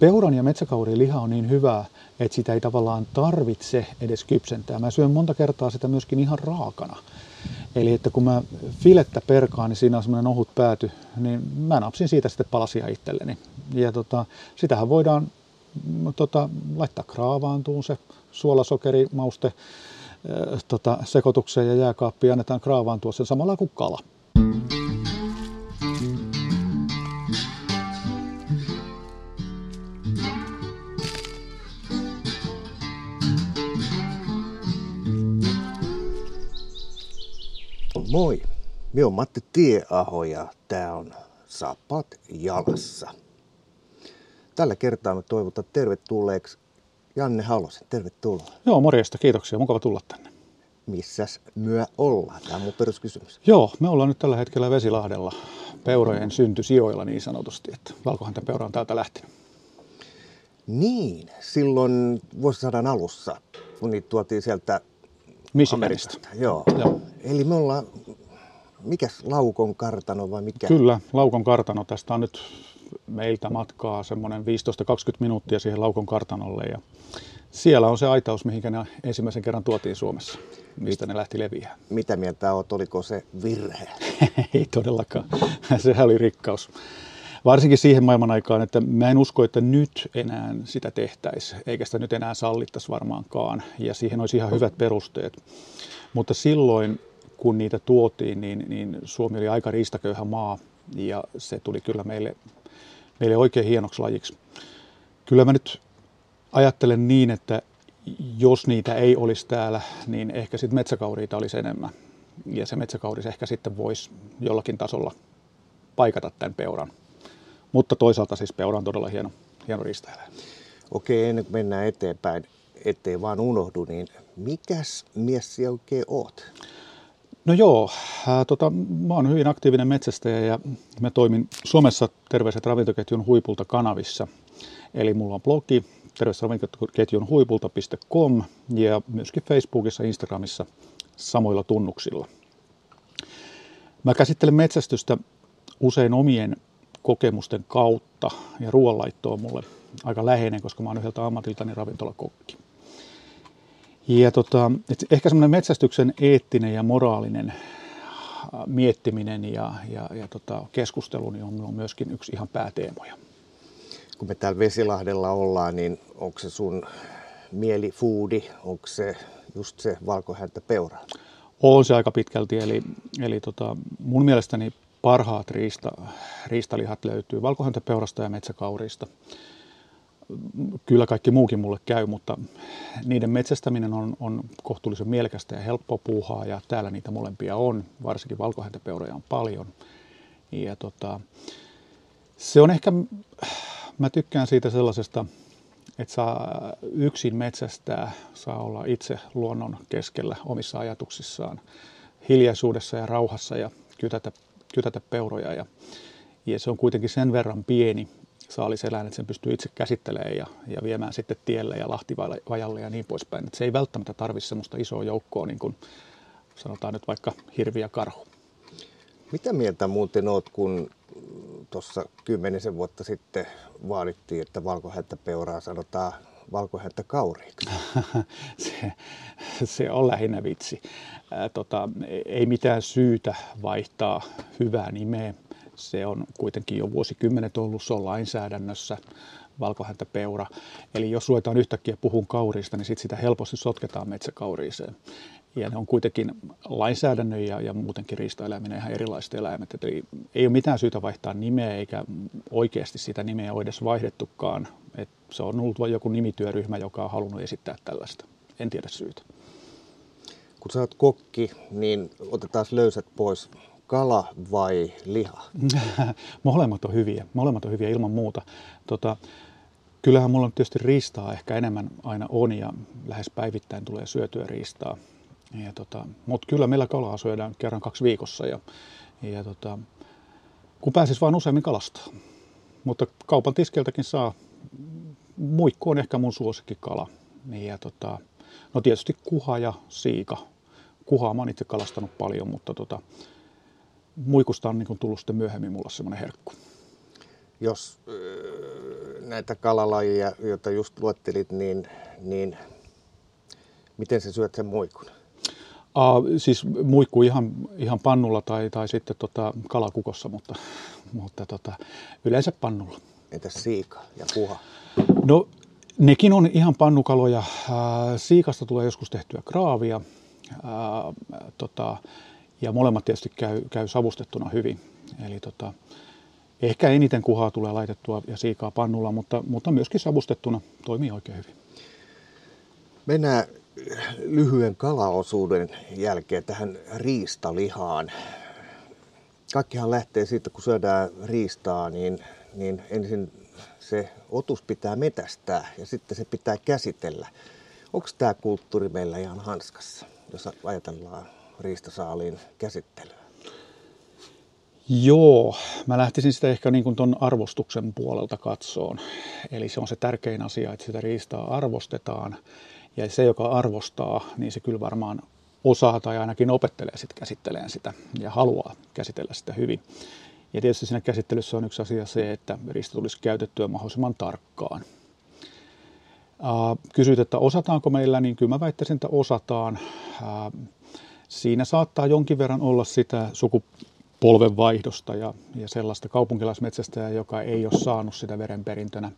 peuran ja metsäkaurin liha on niin hyvää, että sitä ei tavallaan tarvitse edes kypsentää. Mä syön monta kertaa sitä myöskin ihan raakana. Eli että kun mä filettä perkaan, niin siinä on semmoinen ohut pääty, niin mä napsin siitä sitten palasia itselleni. Ja tota, sitähän voidaan tota, laittaa kraavaantuun se suolasokeri, mauste, tota, sekoitukseen ja jääkaappiin annetaan kraavaantua sen samalla kuin kala. Moi, minä on Matti Tieaho ja tämä on Sapat jalassa. Tällä kertaa me toivotan tervetulleeksi Janne Halosen. Tervetuloa. Joo, morjesta, kiitoksia. Mukava tulla tänne. Missäs myö ollaan? Tämä on mun peruskysymys. Joo, me ollaan nyt tällä hetkellä Vesilahdella peurojen syntysijoilla niin sanotusti, että peura on täältä lähtenyt. Niin, silloin vuosisadan alussa, kun niitä tuotiin sieltä Michiganista. Joo. Joo. Eli me ollaan, mikäs Laukon kartano vai mikä? Kyllä, Laukon kartano. Tästä on nyt meiltä matkaa semmoinen 15-20 minuuttia siihen Laukon kartanolle. Ja siellä on se aitaus, mihinkä ne ensimmäisen kerran tuotiin Suomessa, mistä ne lähti leviämään. Mitä mieltä olet, oliko se virhe? Ei todellakaan, sehän oli rikkaus. Varsinkin siihen maailman aikaan, että mä en usko, että nyt enää sitä tehtäisiin, eikä sitä nyt enää sallittaisi varmaankaan. Ja siihen olisi ihan hyvät perusteet. Mutta silloin, kun niitä tuotiin, niin, niin Suomi oli aika riistaköyhä maa ja se tuli kyllä meille, meille oikein hienoksi lajiksi. Kyllä mä nyt ajattelen niin, että jos niitä ei olisi täällä, niin ehkä sitten metsäkauriita olisi enemmän. Ja se metsäkauris ehkä sitten voisi jollakin tasolla paikata tämän peuran. Mutta toisaalta siis peura on todella hieno, hieno riistaeläin. Okei, ennen kuin mennään eteenpäin, ettei vaan unohdu, niin mikäs mies sinä oikein oot? No joo, ää, tota, mä oon hyvin aktiivinen metsästäjä ja mä toimin Suomessa terveiset ravintoketjun huipulta kanavissa. Eli mulla on blogi terveysravintoketjun huipulta.com ja myöskin Facebookissa ja Instagramissa samoilla tunnuksilla. Mä käsittelen metsästystä usein omien kokemusten kautta ja ruoanlaitto on mulle aika läheinen, koska mä oon yhdeltä ammatiltani ravintolakokki. Ja tota, et ehkä semmoinen metsästyksen eettinen ja moraalinen äh, miettiminen ja, ja, ja tota, keskustelu niin on, on myöskin yksi ihan pääteemoja. Kun me täällä Vesilahdella ollaan, niin onko se sun mielifoodi, onko se just se valkohäntä peura? On se aika pitkälti, eli, eli tota, mun mielestäni parhaat riista, riistalihat löytyy valkohäntäpeurasta ja metsäkauriista. Kyllä kaikki muukin mulle käy, mutta niiden metsästäminen on, on kohtuullisen mielekästä ja helppo puuhaa ja täällä niitä molempia on, varsinkin valkohäntäpeuroja on paljon. Ja tota, se on ehkä, mä tykkään siitä sellaisesta, että saa yksin metsästää, saa olla itse luonnon keskellä omissa ajatuksissaan, hiljaisuudessa ja rauhassa ja kytätä kytätä peuroja ja, ja se on kuitenkin sen verran pieni saaliseläin, että sen pystyy itse käsittelemään ja, ja viemään sitten tielle ja lahtivajalle ja niin poispäin. Että se ei välttämättä tarvitse semmoista isoa joukkoa, niin kuin sanotaan nyt vaikka hirvi ja karhu. Mitä mieltä muuten oot, kun tuossa kymmenisen vuotta sitten vaadittiin, että valkohäntäpeuraa sanotaan valkohäntä kauriiksi? se, se on lähinnä vitsi. Ää, tota, ei mitään syytä vaihtaa hyvää nimeä. Se on kuitenkin jo vuosikymmenet ollut, se on lainsäädännössä valkohäntäpeura. Eli jos ruvetaan yhtäkkiä puhun kauriista, niin sit sitä helposti sotketaan metsäkauriiseen. Ja ne on kuitenkin lainsäädännön ja, ja muutenkin riistaeläiminen ihan erilaiset eläimet. Eli ei ole mitään syytä vaihtaa nimeä, eikä oikeasti sitä nimeä ole edes vaihdettukaan. Et se on ollut vain joku nimityöryhmä, joka on halunnut esittää tällaista. En tiedä syytä. Kun sä oot kokki, niin otetaan löysät pois. Kala vai liha? molemmat on hyviä. Molemmat on hyviä ilman muuta. Tota, kyllähän mulla on tietysti riistaa ehkä enemmän aina on ja lähes päivittäin tulee syötyä riistaa. Ja tota, Mutta kyllä meillä kalaa syödään kerran kaksi viikossa ja, ja tota, kun pääsis vain useammin kalastaa. Mutta kaupan tiskeltäkin saa, muikku on ehkä mun suosikkikala. Niin ja tota, no tietysti kuha ja siika. Kuhaa mä oon itse kalastanut paljon, mutta tota, muikusta on niin tullut sitten myöhemmin mulla semmoinen herkku. Jos äh, näitä kalalajia, joita just luettelit, niin, niin miten sä syöt sen muikun? Uh, siis muikku ihan, ihan pannulla tai, tai sitten tota kalakukossa, mutta, mutta tota, yleensä pannulla. Entäs siika ja puha? No nekin on ihan pannukaloja. Uh, siikasta tulee joskus tehtyä kraavia. Uh, tota, ja molemmat tietysti käy, käy savustettuna hyvin. Eli tota, ehkä eniten kuhaa tulee laitettua ja siikaa pannulla, mutta, mutta myöskin savustettuna toimii oikein hyvin. Mennään lyhyen kalaosuuden jälkeen tähän riistalihaan. Kaikkihan lähtee siitä, kun syödään riistaa, niin, niin ensin se otus pitää metästää ja sitten se pitää käsitellä. Onko tämä kulttuuri meillä ihan hanskassa, jos ajatellaan riistasaaliin käsittelyä? Joo, mä lähtisin sitä ehkä niin ton arvostuksen puolelta katsoon. Eli se on se tärkein asia, että sitä riistaa arvostetaan. Ja se, joka arvostaa, niin se kyllä varmaan osaa tai ainakin opettelee sitten käsitteleen sitä ja haluaa käsitellä sitä hyvin. Ja tietysti siinä käsittelyssä on yksi asia se, että riista tulisi käytettyä mahdollisimman tarkkaan. Kysyit, että osataanko meillä, niin kyllä mä väittäisin, että osataan. Siinä saattaa jonkin verran olla sitä sukupolvenvaihdosta ja, ja sellaista kaupunkilaismetsästäjää, joka ei ole saanut sitä verenperintönä.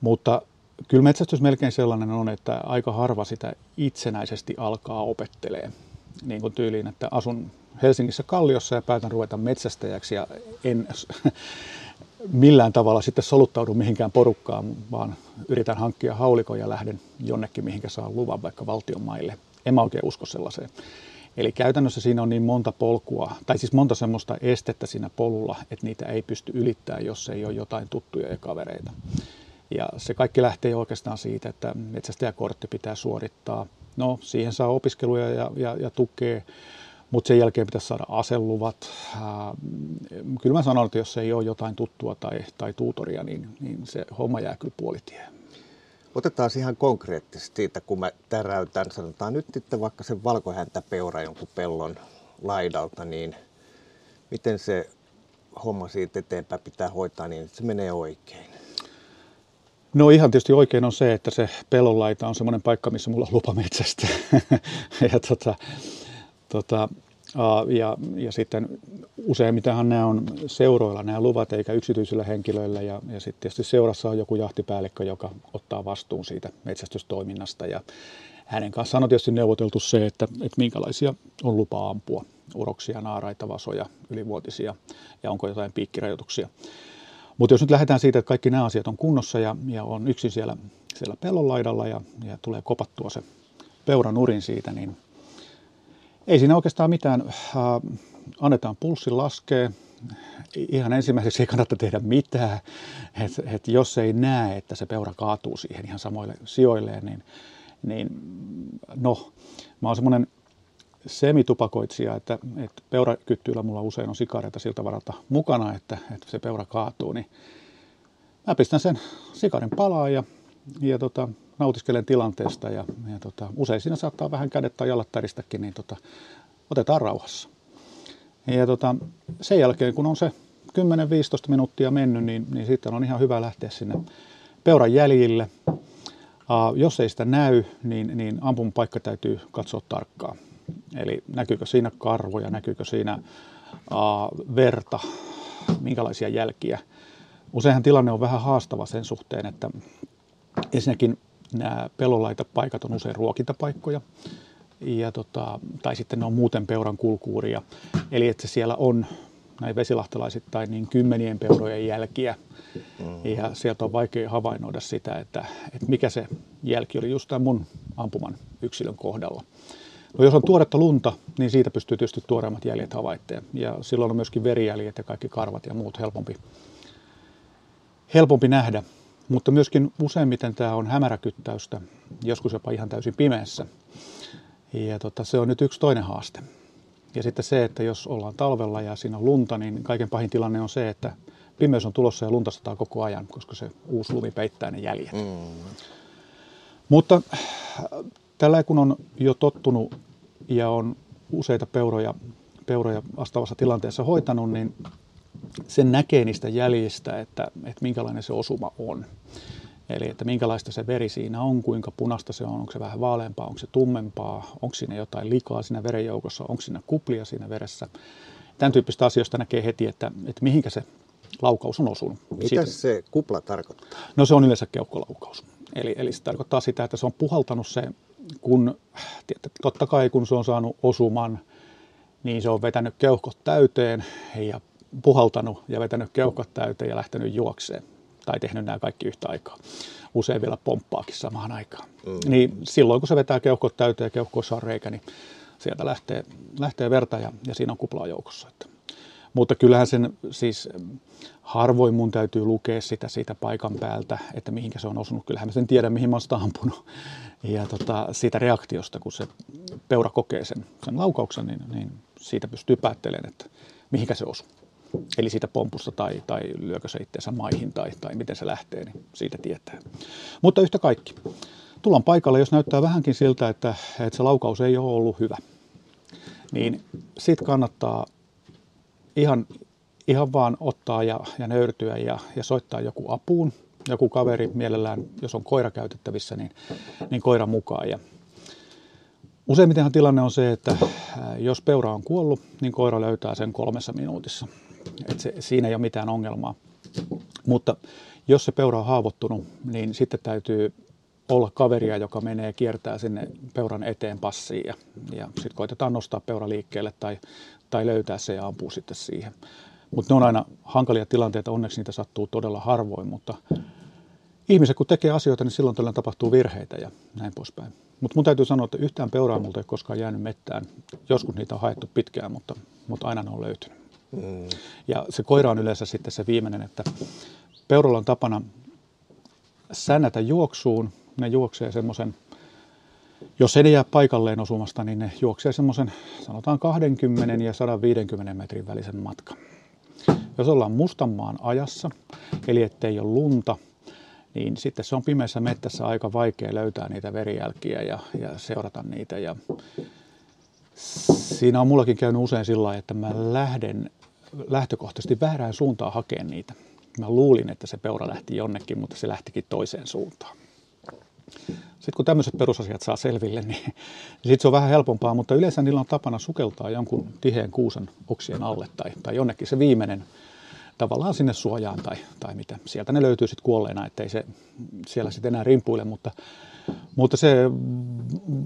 Mutta kyllä metsästys melkein sellainen on, että aika harva sitä itsenäisesti alkaa opettelee. Niin kuin tyyliin, että asun Helsingissä Kalliossa ja päätän ruveta metsästäjäksi ja en millään tavalla sitten soluttaudu mihinkään porukkaan, vaan yritän hankkia haulikon ja lähden jonnekin, mihinkä saa luvan vaikka valtion maille. En mä oikein usko sellaiseen. Eli käytännössä siinä on niin monta polkua, tai siis monta semmoista estettä siinä polulla, että niitä ei pysty ylittämään, jos ei ole jotain tuttuja ja kavereita. Ja se kaikki lähtee oikeastaan siitä, että metsästäjäkortti pitää suorittaa. No, siihen saa opiskeluja ja, ja, ja tukea, mutta sen jälkeen pitäisi saada aseluvat. kyllä mä sanon, että jos ei ole jotain tuttua tai, tai tuutoria, niin, niin se homma jää kyllä puolitie. Otetaan ihan konkreettisesti siitä, kun mä täräytän, sanotaan nyt että vaikka se valkohäntäpeura jonkun pellon laidalta, niin miten se homma siitä eteenpäin pitää hoitaa niin, että se menee oikein? No ihan tietysti oikein on se, että se pellonlaita on semmoinen paikka, missä mulla on lupa metsästä. ja, tota, tota, ja, ja sitten useimmitenhan nämä on seuroilla nämä luvat eikä yksityisillä henkilöillä ja, ja sitten tietysti seurassa on joku jahtipäällikkö, joka ottaa vastuun siitä metsästystoiminnasta ja hänen kanssaan on tietysti neuvoteltu se, että, että minkälaisia on lupa ampua, uroksia, naaraita, vasoja, ylivuotisia ja onko jotain piikkirajoituksia. Mutta jos nyt lähdetään siitä, että kaikki nämä asiat on kunnossa ja, ja on yksin siellä, siellä pellon laidalla ja, ja tulee kopattua se peuran urin siitä, niin ei siinä oikeastaan mitään. Äh, annetaan pulssi laskee. Ihan ensimmäiseksi ei kannata tehdä mitään. Et, et jos ei näe, että se peura kaatuu siihen ihan samoille sijoilleen, niin, niin no, mä oon semmoinen semitupakoitsija, että, että peurakyttyillä mulla usein on sikareita siltä varalta mukana, että, että se peura kaatuu, niin mä pistän sen sikarin palaa ja, ja tota, nautiskelen tilanteesta ja, ja tota, usein siinä saattaa vähän kädet tai jalat täristäkin, niin tota, otetaan rauhassa. Ja tota, sen jälkeen, kun on se 10-15 minuuttia mennyt, niin, niin sitten on ihan hyvä lähteä sinne peuran jäljille. Uh, jos ei sitä näy, niin, niin ampun paikka täytyy katsoa tarkkaan. Eli näkyykö siinä karvoja, näkyykö siinä uh, verta, minkälaisia jälkiä. Useinhan tilanne on vähän haastava sen suhteen, että ensinnäkin nämä paikat on usein ruokintapaikkoja, ja tota, tai sitten ne on muuten peuran kulkuuria. Eli että siellä on näin vesilahtelaisittain niin kymmenien peurojen jälkiä. Mm. Ja sieltä on vaikea havainnoida sitä, että, että mikä se jälki oli just tämän mun ampuman yksilön kohdalla. No jos on tuoretta lunta, niin siitä pystyy tietysti tuoreimmat jäljet havaitteen. Ja silloin on myöskin verijäljet ja kaikki karvat ja muut helpompi, helpompi nähdä. Mutta myöskin useimmiten tämä on hämäräkyttäystä, joskus jopa ihan täysin pimeässä. Ja tota, se on nyt yksi toinen haaste. Ja sitten se, että jos ollaan talvella ja siinä on lunta, niin kaiken pahin tilanne on se, että pimeys on tulossa ja lunta sataa koko ajan, koska se uusi lumi peittää ne jäljet. Mm. Mutta tällä kun on jo tottunut ja on useita peuroja, peuroja vastaavassa tilanteessa hoitanut, niin sen näkee niistä jäljistä, että, että minkälainen se osuma on. Eli että minkälaista se veri siinä on, kuinka punasta se on, onko se vähän vaaleampaa, onko se tummempaa, onko siinä jotain likaa siinä verenjoukossa, onko siinä kuplia siinä veressä. Tämän tyyppistä asioista näkee heti, että, että mihinkä se laukaus on osunut. Mitä Siitä, se kupla tarkoittaa? No se on yleensä keuhkolaukaus. Eli, eli se tarkoittaa sitä, että se on puhaltanut se, kun totta kai kun se on saanut osuman, niin se on vetänyt keuhkot täyteen ja puhaltanut ja vetänyt keuhkot täyteen ja lähtenyt juokseen. Tai tehnyt nämä kaikki yhtä aikaa. Usein vielä pomppaakin samaan aikaan. Mm. Niin silloin kun se vetää keuhkot täyteen ja keuhkoissa on reikä, niin sieltä lähtee, lähtee verta ja, ja siinä on kuplaa joukossa. Että. Mutta kyllähän sen siis harvoin mun täytyy lukea sitä siitä paikan päältä, että mihinkä se on osunut. Kyllähän mä sen tiedän, mihin mä oon sitä ampunut. Ja tota, siitä reaktiosta, kun se peura kokee sen, sen laukauksen, niin, niin siitä pystyy päättelemään, että mihinkä se osuu. Eli siitä pompusta tai, tai lyökö se itseensä maihin tai, tai miten se lähtee, niin siitä tietää. Mutta yhtä kaikki. Tullaan paikalle, jos näyttää vähänkin siltä, että, että se laukaus ei ole ollut hyvä. Niin sitten kannattaa ihan, ihan vaan ottaa ja, ja nöyrtyä ja, ja soittaa joku apuun. Joku kaveri mielellään, jos on koira käytettävissä, niin, niin koira mukaan. Ja useimmitenhan tilanne on se, että jos peura on kuollut, niin koira löytää sen kolmessa minuutissa. Et se, siinä ei ole mitään ongelmaa. Mutta jos se peura on haavoittunut, niin sitten täytyy olla kaveria, joka menee kiertää sinne peuran eteen passiin ja, ja sitten koitetaan nostaa peura liikkeelle tai, tai löytää se ja ampua sitten siihen. Mutta ne on aina hankalia tilanteita, onneksi niitä sattuu todella harvoin, mutta ihmiset kun tekee asioita, niin silloin tällä tapahtuu virheitä ja näin poispäin. Mutta mun täytyy sanoa, että yhtään peuraa multa ei koskaan jäänyt mettään. Joskus niitä on haettu pitkään, mutta, mutta aina ne on löytynyt. Ja se koira on yleensä sitten se viimeinen, että peuralla on tapana säännätä juoksuun. Ne juoksee semmoisen, jos ei jää paikalleen osumasta, niin ne juoksee semmoisen sanotaan 20 ja 150 metrin välisen matkan. Jos ollaan mustanmaan ajassa, eli ettei ole lunta, niin sitten se on pimeässä mettässä aika vaikea löytää niitä verijälkiä ja, ja seurata niitä. Ja siinä on mullakin käynyt usein sillä lailla, että mä lähden lähtökohtaisesti väärään suuntaan hakemaan niitä. Mä luulin, että se peura lähti jonnekin, mutta se lähtikin toiseen suuntaan. Sitten kun tämmöiset perusasiat saa selville, niin sitten se on vähän helpompaa, mutta yleensä niillä on tapana sukeltaa jonkun tiheen kuusen oksien alle tai, tai jonnekin se viimeinen tavallaan sinne suojaan tai, tai mitä. Sieltä ne löytyy sitten kuolleena, ettei se siellä sitten enää rimpuile, mutta, mutta se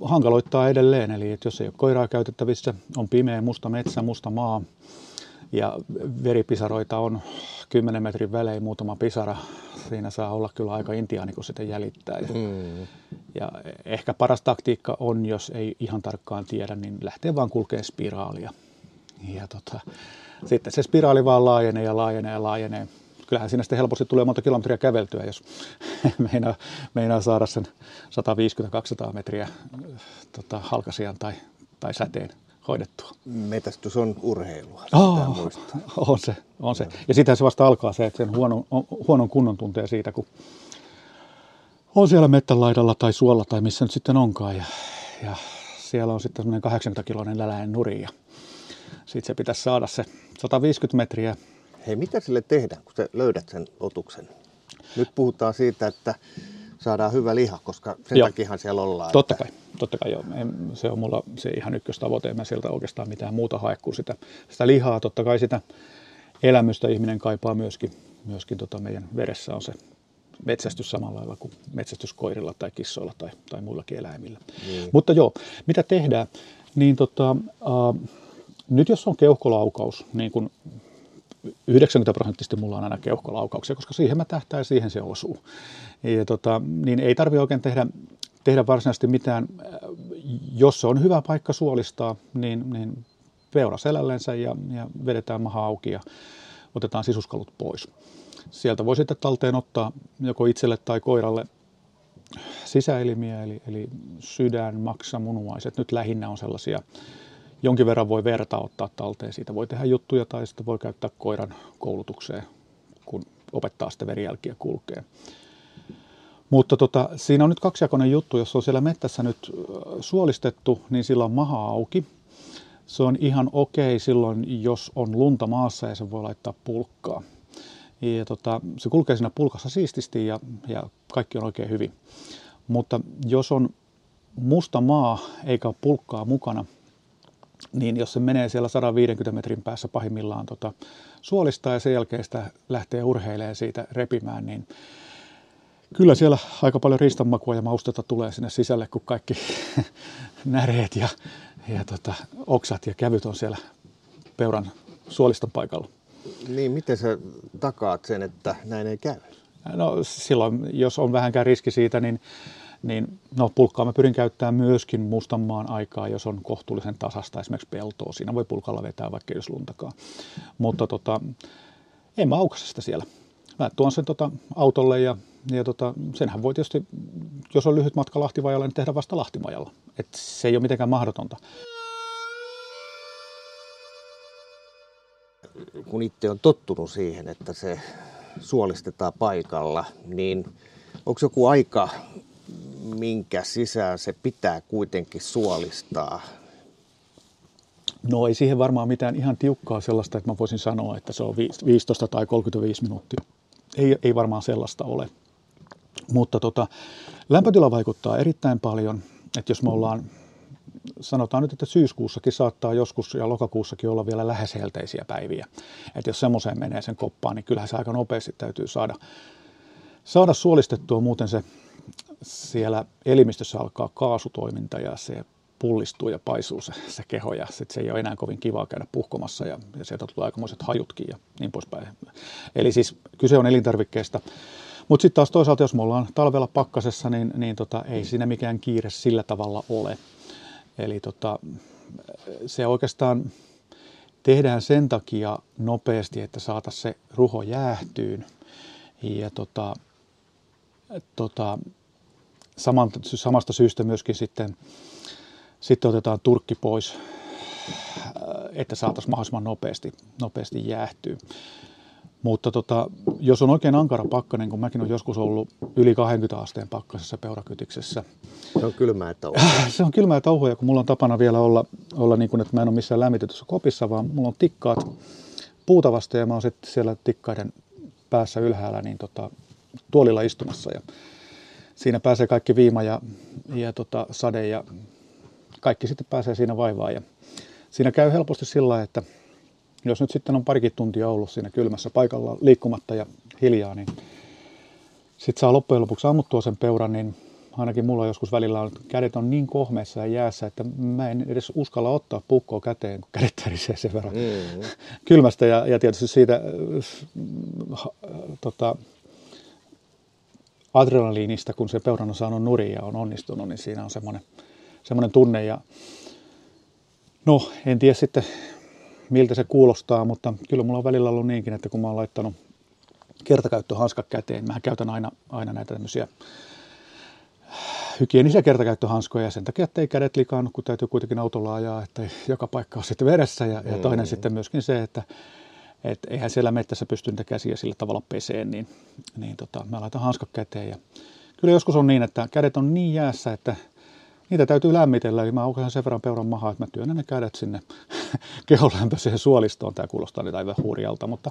hankaloittaa edelleen. Eli että jos ei ole koiraa käytettävissä, on pimeä, musta metsä, musta maa, ja veripisaroita on 10 metrin välein muutama pisara. Siinä saa olla kyllä aika intiaani, kun sitä jäljittää. Ja, mm. ja ehkä paras taktiikka on, jos ei ihan tarkkaan tiedä, niin lähtee vaan kulkee spiraalia. Ja tota, sitten se spiraali vaan laajenee ja laajenee ja laajenee. Kyllähän siinä sitten helposti tulee monta kilometriä käveltyä, jos meinaa, meinaa saada sen 150-200 metriä tota, halkasijan tai, tai säteen hoidettua. Metästys on urheilua, oh, on se, on se. Ja sitä se vasta alkaa se, että sen huonon, huonon kunnon tuntee siitä, kun on siellä mettälaidalla tai suolla tai missä nyt sitten onkaan. Ja, ja siellä on sitten semmoinen 80-kiloinen läläinen nuri ja sitten se pitäisi saada se 150 metriä. Hei, mitä sille tehdään, kun sä löydät sen otuksen? Nyt puhutaan siitä, että saadaan hyvä liha, koska sen joo. takiahan siellä ollaan. Totta että... kai, totta kai joo. Se on mulla se ihan ykköstavoite, en mä sieltä oikeastaan mitään muuta hae kuin sitä, sitä lihaa. Totta kai sitä elämystä ihminen kaipaa myöskin, myöskin tota meidän veressä on se metsästys samalla lailla kuin metsästyskoirilla tai kissoilla tai, tai muillakin eläimillä. Niin. Mutta joo, mitä tehdään? Niin tota, äh, nyt jos on keuhkolaukaus, niin kuin 90 prosenttisesti mulla on aina keuhkolaukauksia, koska siihen mä tähtään ja siihen se osuu. Ja tota, niin ei tarvi oikein tehdä, tehdä varsinaisesti mitään. Jos se on hyvä paikka suolistaa, niin, niin peura selällensä ja, ja vedetään maha auki ja otetaan sisuskalut pois. Sieltä voi sitten talteen ottaa joko itselle tai koiralle sisäelimiä, eli, eli sydän, maksa, munuaiset. Nyt lähinnä on sellaisia jonkin verran voi verta ottaa talteen. Siitä voi tehdä juttuja tai sitten voi käyttää koiran koulutukseen, kun opettaa sitä verijälkiä kulkee. Mutta tota, siinä on nyt kaksijakoinen juttu. Jos on siellä mettässä nyt suolistettu, niin sillä on maha auki. se on ihan okei silloin, jos on lunta maassa ja se voi laittaa pulkkaa. Ja tota, se kulkee siinä pulkassa siististi ja, ja kaikki on oikein hyvin. Mutta jos on musta maa eikä ole pulkkaa mukana, niin jos se menee siellä 150 metrin päässä pahimmillaan tota, suolista ja sen jälkeen sitä lähtee urheilemaan siitä repimään, niin kyllä siellä aika paljon riistanmakua ja maustetta tulee sinne sisälle, kun kaikki näreet ja, ja tota, oksat ja kävyt on siellä peuran suoliston paikalla. Niin, miten sä takaat sen, että näin ei käy? No silloin, jos on vähänkään riski siitä, niin, niin no, pulkkaa mä pyrin käyttämään myöskin mustan maan aikaa, jos on kohtuullisen tasasta esimerkiksi peltoa. Siinä voi pulkalla vetää vaikka jos luntakaan. Mutta tota, en mä aukase sitä siellä. Mä tuon sen tota, autolle ja, ja tota, senhän voi tietysti, jos on lyhyt matka Lahtimajalle, niin tehdä vasta Lahtimajalla. Et se ei ole mitenkään mahdotonta. kun itse on tottunut siihen, että se suolistetaan paikalla, niin onko joku aika, minkä sisään se pitää kuitenkin suolistaa? No ei siihen varmaan mitään ihan tiukkaa sellaista, että mä voisin sanoa, että se on 15 tai 35 minuuttia. Ei, ei varmaan sellaista ole. Mutta tota, lämpötila vaikuttaa erittäin paljon. Että jos me ollaan sanotaan nyt, että syyskuussakin saattaa joskus ja lokakuussakin olla vielä lähes helteisiä päiviä. Että jos semmoiseen menee sen koppaan, niin kyllähän se aika nopeasti täytyy saada, saada suolistettua, muuten se siellä elimistössä alkaa kaasutoiminta ja se pullistuu ja paisuu se, se keho ja sit se ei ole enää kovin kivaa käydä puhkomassa ja, ja sieltä tulee aikamoiset hajutkin ja niin poispäin. Eli siis kyse on elintarvikkeesta. Mutta sitten taas toisaalta, jos me ollaan talvella pakkasessa, niin, niin tota, ei siinä mikään kiire sillä tavalla ole. Eli tota, se oikeastaan tehdään sen takia nopeasti, että saataisiin se ruho jäähtyyn. Ja tota, tota, samasta syystä myöskin sitten, sitten otetaan turkki pois, että saataisiin mahdollisimman nopeasti, nopeasti jäähtyä. Mutta tota, jos on oikein ankara pakkanen, kun mäkin olen joskus ollut yli 20 asteen pakkasessa peurakytiksessä. Se on kylmää touhua. Se on kylmää touhua, kun mulla on tapana vielä olla, olla niin kuin, että mä en ole missään lämmitetyssä kopissa, vaan mulla on tikkaat puutavasta ja mä oon sitten siellä tikkaiden päässä ylhäällä niin tota, tuolilla istumassa. Ja siinä pääsee kaikki viima ja, ja tota, sade ja kaikki sitten pääsee siinä vaivaan. Ja siinä käy helposti sillä että jos nyt sitten on parikin tuntia ollut siinä kylmässä paikalla liikkumatta ja hiljaa, niin sitten saa loppujen lopuksi ammuttua sen peuran, niin ainakin mulla joskus välillä on, kädet on niin kohmeessa ja jäässä, että mä en edes uskalla ottaa pukkoa käteen, kun kädet tärisee sen verran mm-hmm. kylmästä. Ja, ja tietysti siitä äh, tota, adrenaliinista, kun se peuran on saanut nurin ja on onnistunut, niin siinä on semmoinen, semmoinen tunne. Ja no, en tiedä sitten miltä se kuulostaa, mutta kyllä mulla on välillä ollut niinkin, että kun mä oon laittanut kertakäyttöhanskat käteen, mä käytän aina, aina näitä tämmöisiä hygienisiä kertakäyttöhanskoja sen takia, että ei kädet likaannu, kun täytyy kuitenkin autolla ajaa, että joka paikka on sitten veressä. Ja, ja toinen mm. sitten myöskin se, että et eihän siellä mettässä pysty niitä käsiä sillä tavalla peseen, niin, niin tota, mä laitan hanskat käteen. Ja kyllä joskus on niin, että kädet on niin jäässä, että niitä täytyy lämmitellä. Eli mä aukasen sen verran peuran mahaa, että mä työnnän ne kädet sinne keholämpöiseen suolistoon. Tämä kuulostaa nyt aivan hurjalta, mutta,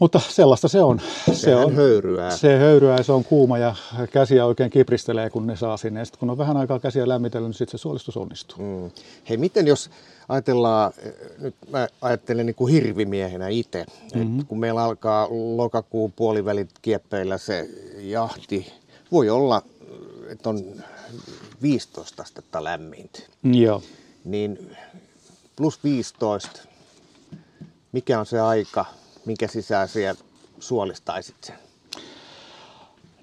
mutta sellaista se on. Se on höyryää. Se höyryää ja se on kuuma ja käsiä oikein kipristelee, kun ne saa sinne. Sitten kun on vähän aikaa käsiä lämmitellyt, niin sitten se suolistus onnistuu. Mm. Hei, miten jos ajatellaan, nyt mä ajattelen niin kuin hirvimiehenä itse, mm-hmm. kun meillä alkaa lokakuun puolivälit kieppeillä se jahti, voi olla, että on 15 astetta lämmintä. Joo. Niin plus 15, mikä on se aika, minkä sisään siellä suolistaisit sen?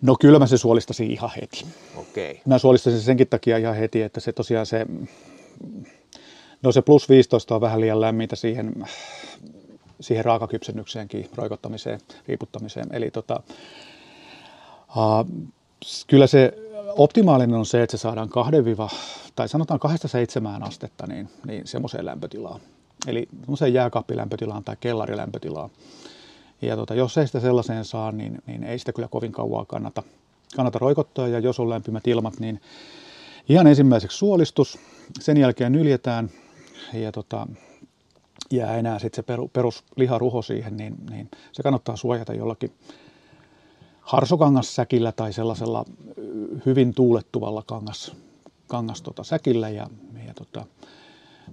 No kyllä mä se suolistasin ihan heti. Okei. Okay. Mä suolistasin senkin takia ihan heti, että se tosiaan se, no se plus 15 on vähän liian lämmintä siihen, siihen raakakypsennykseenkin, roikottamiseen, riiputtamiseen. Eli tota, uh, kyllä se optimaalinen on se, että se saadaan 2 tai sanotaan 2-7 astetta niin, niin semmoiseen lämpötilaan. Eli semmoiseen jääkaappilämpötilaan tai kellarilämpötilaan. Ja tota, jos ei sitä sellaiseen saa, niin, niin ei sitä kyllä kovin kauaa kannata, kannata roikottaa. Ja jos on lämpimät ilmat, niin ihan ensimmäiseksi suolistus. Sen jälkeen nyljetään ja tota, jää enää sitten se peru, perusliharuho siihen, niin, niin se kannattaa suojata jollakin harsokangassäkillä tai sellaisella hyvin tuulettuvalla kangas, kangas tota, säkillä. Ja, ja tota,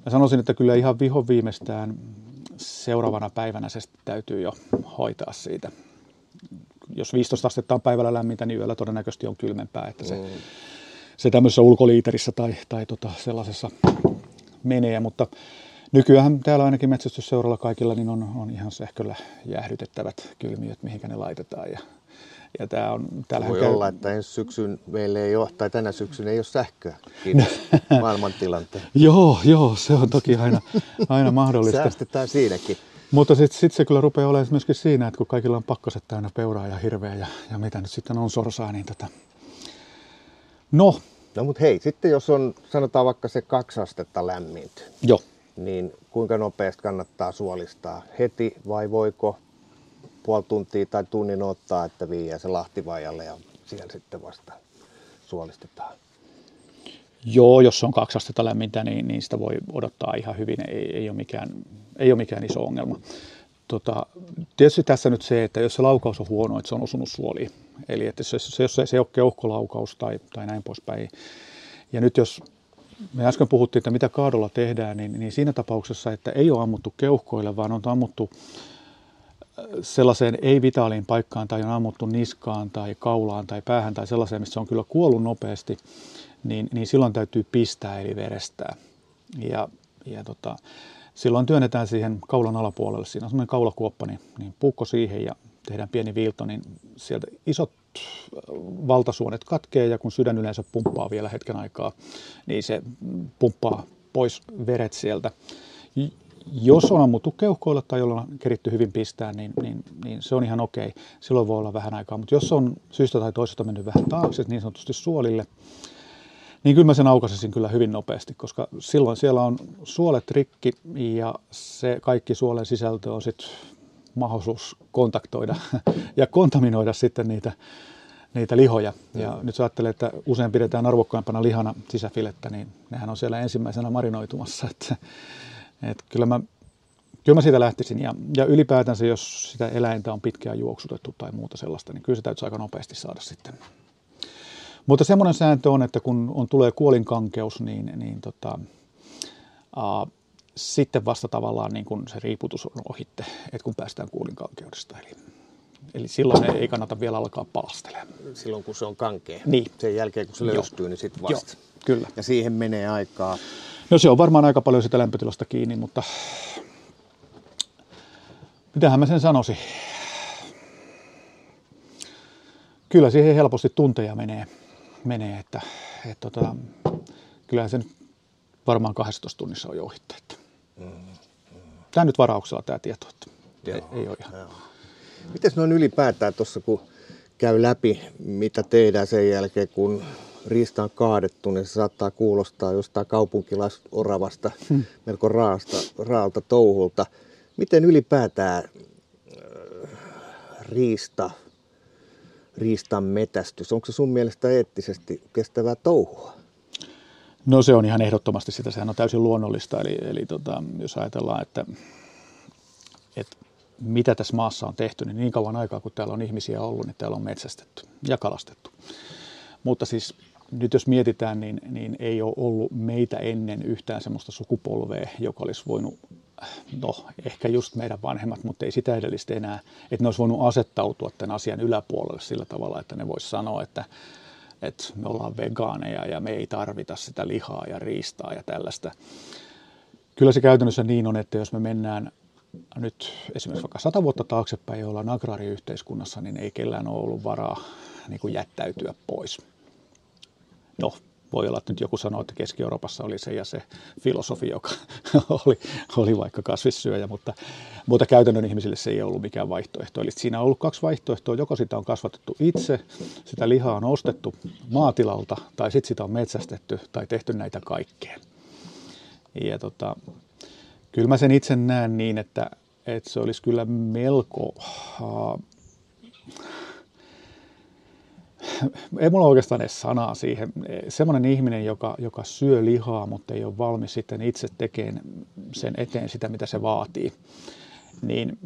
mä sanoisin, että kyllä ihan viho viimeistään seuraavana päivänä se täytyy jo hoitaa siitä. Jos 15 astetta on päivällä lämmintä, niin yöllä todennäköisesti on kylmempää, että se, mm. se tämmöisessä ulkoliiterissä tai, tai tota sellaisessa menee, mutta nykyään täällä ainakin metsästysseuralla kaikilla niin on, on ihan sähköllä jäähdytettävät kylmiöt, mihinkä ne laitetaan ja ja tämä on, Voi käy... olla, että ensi syksyn meille ei ole, tai tänä syksyn ei ole sähköä, kiitos maailmantilanteen. joo, joo, se on toki aina, aina mahdollista. Säästetään siinäkin. Mutta sitten sit se kyllä rupeaa olemaan myöskin siinä, että kun kaikilla on pakkaset täynnä peuraa ja hirveä ja, ja mitä nyt sitten on sorsaa, niin tota... No. No mutta hei, sitten jos on, sanotaan vaikka se kaksi astetta lämmintä. Joo. Niin kuinka nopeasti kannattaa suolistaa? Heti vai voiko puoli tuntia tai tunnin ottaa, että viiää se lahtivajalle ja siellä sitten vasta suolistetaan. Joo, jos on kaksi astetta lämmintä, niin, niin sitä voi odottaa ihan hyvin. Ei, ei, ole, mikään, ei ole mikään iso ongelma. Tota, tietysti tässä nyt se, että jos se laukaus on huono, että se on osunut suoliin. Eli että se, se, jos se, se ei ole keuhkolaukaus tai, tai näin poispäin. Ja nyt jos me äsken puhuttiin, että mitä kaadolla tehdään, niin, niin siinä tapauksessa, että ei ole ammuttu keuhkoille, vaan on ammuttu sellaiseen ei-vitaaliin paikkaan tai on ammuttu niskaan tai kaulaan tai päähän tai sellaiseen, missä on kyllä kuollut nopeasti, niin, niin silloin täytyy pistää eli verestää. Ja, ja tota, silloin työnnetään siihen kaulan alapuolelle, siinä on semmoinen kaulakuoppa, niin, niin puukko siihen ja tehdään pieni viilto, niin sieltä isot valtasuonet katkee ja kun sydän yleensä pumppaa vielä hetken aikaa, niin se pumppaa pois veret sieltä jos on ammuttu keuhkoilla tai jolla on keritty hyvin pistää, niin, niin, niin se on ihan okei. Silloin voi olla vähän aikaa. Mutta jos on syystä tai toisesta mennyt vähän taakse, niin sanotusti suolille, niin kyllä mä sen aukaisin kyllä hyvin nopeasti, koska silloin siellä on suolet rikki ja se kaikki suolen sisältö on sitten mahdollisuus kontaktoida ja kontaminoida sitten niitä, niitä lihoja. Ja nyt sä ajattelee, että usein pidetään arvokkaimpana lihana sisäfilettä, niin nehän on siellä ensimmäisenä marinoitumassa. Että et kyllä, mä, kyllä mä siitä lähtisin ja, ja ylipäätänsä, jos sitä eläintä on pitkään juoksutettu tai muuta sellaista, niin kyllä se täytyy aika nopeasti saada sitten. Mutta semmoinen sääntö on, että kun on, tulee kuolinkankeus, niin, niin tota, aa, sitten vasta tavallaan niin kun se riiputus on ohitte, että kun päästään kuolinkankeudesta. Eli, eli silloin ei kannata vielä alkaa palastelemaan. Silloin kun se on kankea. Niin. Sen jälkeen kun se löystyy, Joo. niin sitten vasta. Joo, kyllä. Ja siihen menee aikaa. No se on varmaan aika paljon sitä lämpötilasta kiinni, mutta mitähän mä sen sanoisin? Kyllä siihen helposti tunteja menee, menee että, että tota, kyllähän se nyt varmaan 12 tunnissa on jo ohitte. Että. Tämä nyt varauksella tämä tieto, että Joo, ei, ei ole ihan. Miten noin ylipäätään tuossa, kun käy läpi, mitä tehdään sen jälkeen, kun riista on kaadettu, niin se saattaa kuulostaa jostain kaupunkilaisoravasta, hmm. melko raasta, raalta touhulta. Miten ylipäätään äh, riista, riistan metästys, onko se sun mielestä eettisesti kestävää touhua? No se on ihan ehdottomasti sitä, sehän on täysin luonnollista. Eli, eli tota, jos ajatellaan, että, että mitä tässä maassa on tehty, niin niin kauan aikaa kun täällä on ihmisiä ollut, niin täällä on metsästetty ja kalastettu. Mutta siis nyt jos mietitään, niin, niin ei ole ollut meitä ennen yhtään semmoista sukupolvea, joka olisi voinut, no ehkä just meidän vanhemmat, mutta ei sitä edellistä enää, että ne olisi voinut asettautua tämän asian yläpuolelle sillä tavalla, että ne voisi sanoa, että, että me ollaan vegaaneja ja me ei tarvita sitä lihaa ja riistaa ja tällaista. Kyllä se käytännössä niin on, että jos me mennään nyt esimerkiksi vaikka sata vuotta taaksepäin, jolla on agraariyhteiskunnassa, niin ei kellään ole ollut varaa niin kuin jättäytyä pois no voi olla, että nyt joku sanoo, että Keski-Euroopassa oli se ja se filosofi, joka oli, oli vaikka kasvissyöjä, mutta, mutta käytännön ihmisille se ei ollut mikään vaihtoehto. Eli siinä on ollut kaksi vaihtoehtoa, joko sitä on kasvatettu itse, sitä lihaa on ostettu maatilalta, tai sitten sitä on metsästetty tai tehty näitä kaikkea. Ja tota, kyllä mä sen itse näen niin, että, että se olisi kyllä melko... Uh, ei mulla oikeastaan edes sanaa siihen. Semmoinen ihminen, joka, joka syö lihaa, mutta ei ole valmis sitten itse tekemään sen eteen sitä, mitä se vaatii, niin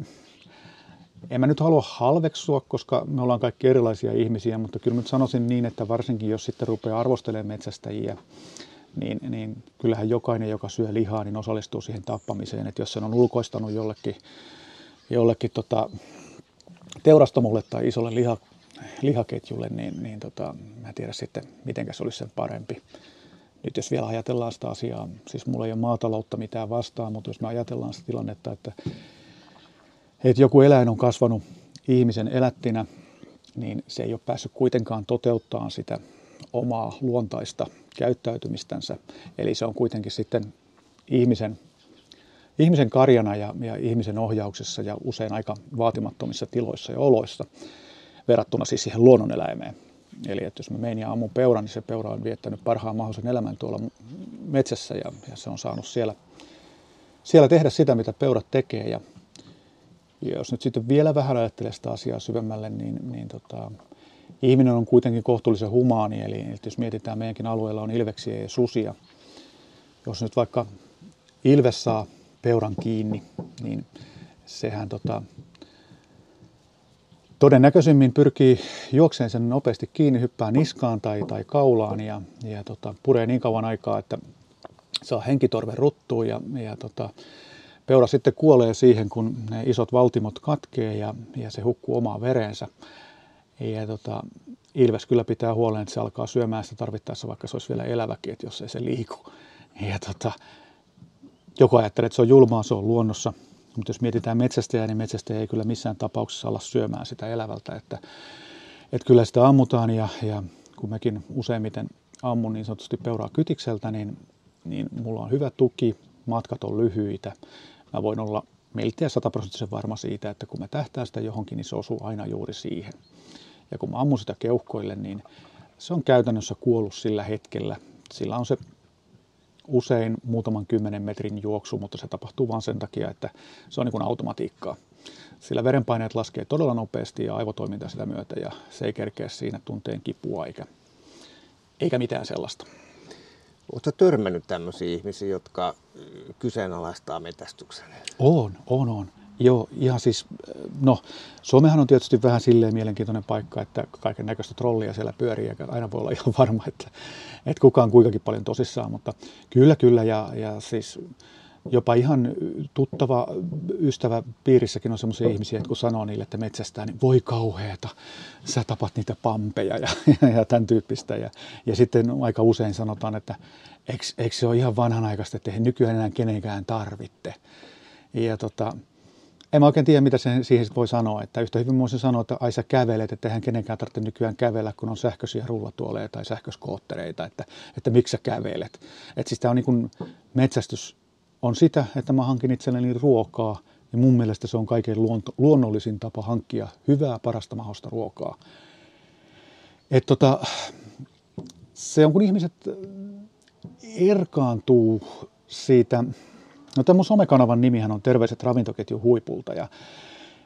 en mä nyt halua halveksua, koska me ollaan kaikki erilaisia ihmisiä, mutta kyllä nyt sanoisin niin, että varsinkin jos sitten rupeaa arvostelemaan metsästäjiä, niin, niin kyllähän jokainen, joka syö lihaa, niin osallistuu siihen tappamiseen. Että jos sen on ulkoistanut jollekin, jollekin tota, teurastamolle tai isolle liha, lihaketjulle, niin, niin tota, mä en tiedä sitten, miten se olisi sen parempi. Nyt jos vielä ajatellaan sitä asiaa, siis mulla ei ole maataloutta mitään vastaan, mutta jos me ajatellaan sitä tilannetta, että, että joku eläin on kasvanut ihmisen elättinä, niin se ei ole päässyt kuitenkaan toteuttamaan sitä omaa luontaista käyttäytymistänsä. Eli se on kuitenkin sitten ihmisen, ihmisen karjana ja, ja ihmisen ohjauksessa ja usein aika vaatimattomissa tiloissa ja oloissa verrattuna siis siihen luonnoneläimeen. Eli että jos mä menin ja ammun peuran, niin se peura on viettänyt parhaan mahdollisen elämän tuolla metsässä ja, ja se on saanut siellä, siellä tehdä sitä, mitä peurat tekee. Ja, ja jos nyt sitten vielä vähän ajattelee sitä asiaa syvemmälle, niin, niin tota, ihminen on kuitenkin kohtuullisen humaani, eli jos mietitään, meidänkin alueella on ilveksiä ja susia. Jos nyt vaikka ilves saa peuran kiinni, niin sehän tota, todennäköisemmin pyrkii juokseen sen nopeasti kiinni, hyppää niskaan tai, tai kaulaan ja, ja tota, puree niin kauan aikaa, että saa henkitorven ruttuun ja, ja tota, peura sitten kuolee siihen, kun ne isot valtimot katkee ja, ja se hukkuu omaa vereensä. Ja tota, Ilves kyllä pitää huolen, että se alkaa syömään sitä tarvittaessa, vaikka se olisi vielä eläväkin, että jos ei se liiku. Ja tota, joku ajattelee, että se on julmaa, se on luonnossa. Mutta jos mietitään metsästäjää, niin metsästäjä ei kyllä missään tapauksessa olla syömään sitä elävältä. Että, että kyllä sitä ammutaan ja, ja kun mekin useimmiten ammun niin sanotusti peuraa kytikseltä, niin, niin mulla on hyvä tuki, matkat on lyhyitä. Mä voin olla melkein sataprosenttisen varma siitä, että kun mä tähtään sitä johonkin, niin se osuu aina juuri siihen. Ja kun mä ammun sitä keuhkoille, niin se on käytännössä kuollut sillä hetkellä. Sillä on se usein muutaman kymmenen metrin juoksu, mutta se tapahtuu vain sen takia, että se on niin kuin automatiikkaa. Sillä verenpaineet laskee todella nopeasti ja aivotoiminta sitä myötä ja se ei kerkeä siinä tunteen kipua eikä, eikä mitään sellaista. Oletko törmännyt tämmöisiä ihmisiä, jotka kyseenalaistaa metästyksen? On, on, on. Joo, ihan siis, no Suomehan on tietysti vähän silleen mielenkiintoinen paikka, että kaiken näköistä trollia siellä pyörii, ja aina voi olla ihan varma, että, että kukaan kuinkakin paljon tosissaan, mutta kyllä, kyllä, ja, ja siis jopa ihan tuttava ystävä piirissäkin on sellaisia ihmisiä, että kun sanoo niille, että metsästää, niin voi kauheeta, sä tapat niitä pampeja ja, ja, ja tämän tyyppistä. Ja, ja sitten aika usein sanotaan, että eikö, eikö se ole ihan vanhanaikaista, että ei nykyään enää kenenkään tarvitte. Ja tota, en mä oikein tiedä, mitä se siihen voi sanoa. Että yhtä hyvin voisin sanoa, että ai sä kävelet, että eihän kenenkään tarvitse nykyään kävellä, kun on sähköisiä rullatuoleja tai sähköskoottereita, että, että miksi sä kävelet. Että siis tämä on niin kuin, metsästys on sitä, että mä hankin itselleni ruokaa, ja mun mielestä se on kaikkein luonto, luonnollisin tapa hankkia hyvää, parasta mahdollista ruokaa. Et tota, se on, kun ihmiset erkaantuu siitä No tämä mun somekanavan nimihän on Terveiset ravintoketju huipulta ja,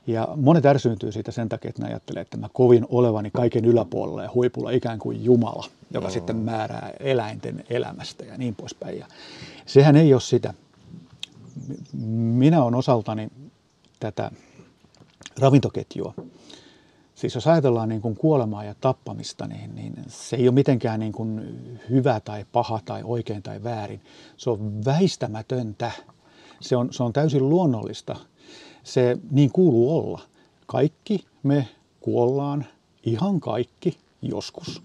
ja monet ärsyyntyy siitä sen takia, että ne ajattelee, että mä kovin olevani kaiken yläpuolella ja huipulla ikään kuin Jumala, joka no. sitten määrää eläinten elämästä ja niin poispäin. Ja sehän ei ole sitä. Minä olen osaltani tätä ravintoketjua. Siis jos ajatellaan niin kuin kuolemaa ja tappamista, niin, niin se ei ole mitenkään niin kuin hyvä tai paha tai oikein tai väärin. Se on väistämätöntä se on, se on täysin luonnollista. Se niin kuuluu olla. Kaikki me kuollaan, ihan kaikki joskus.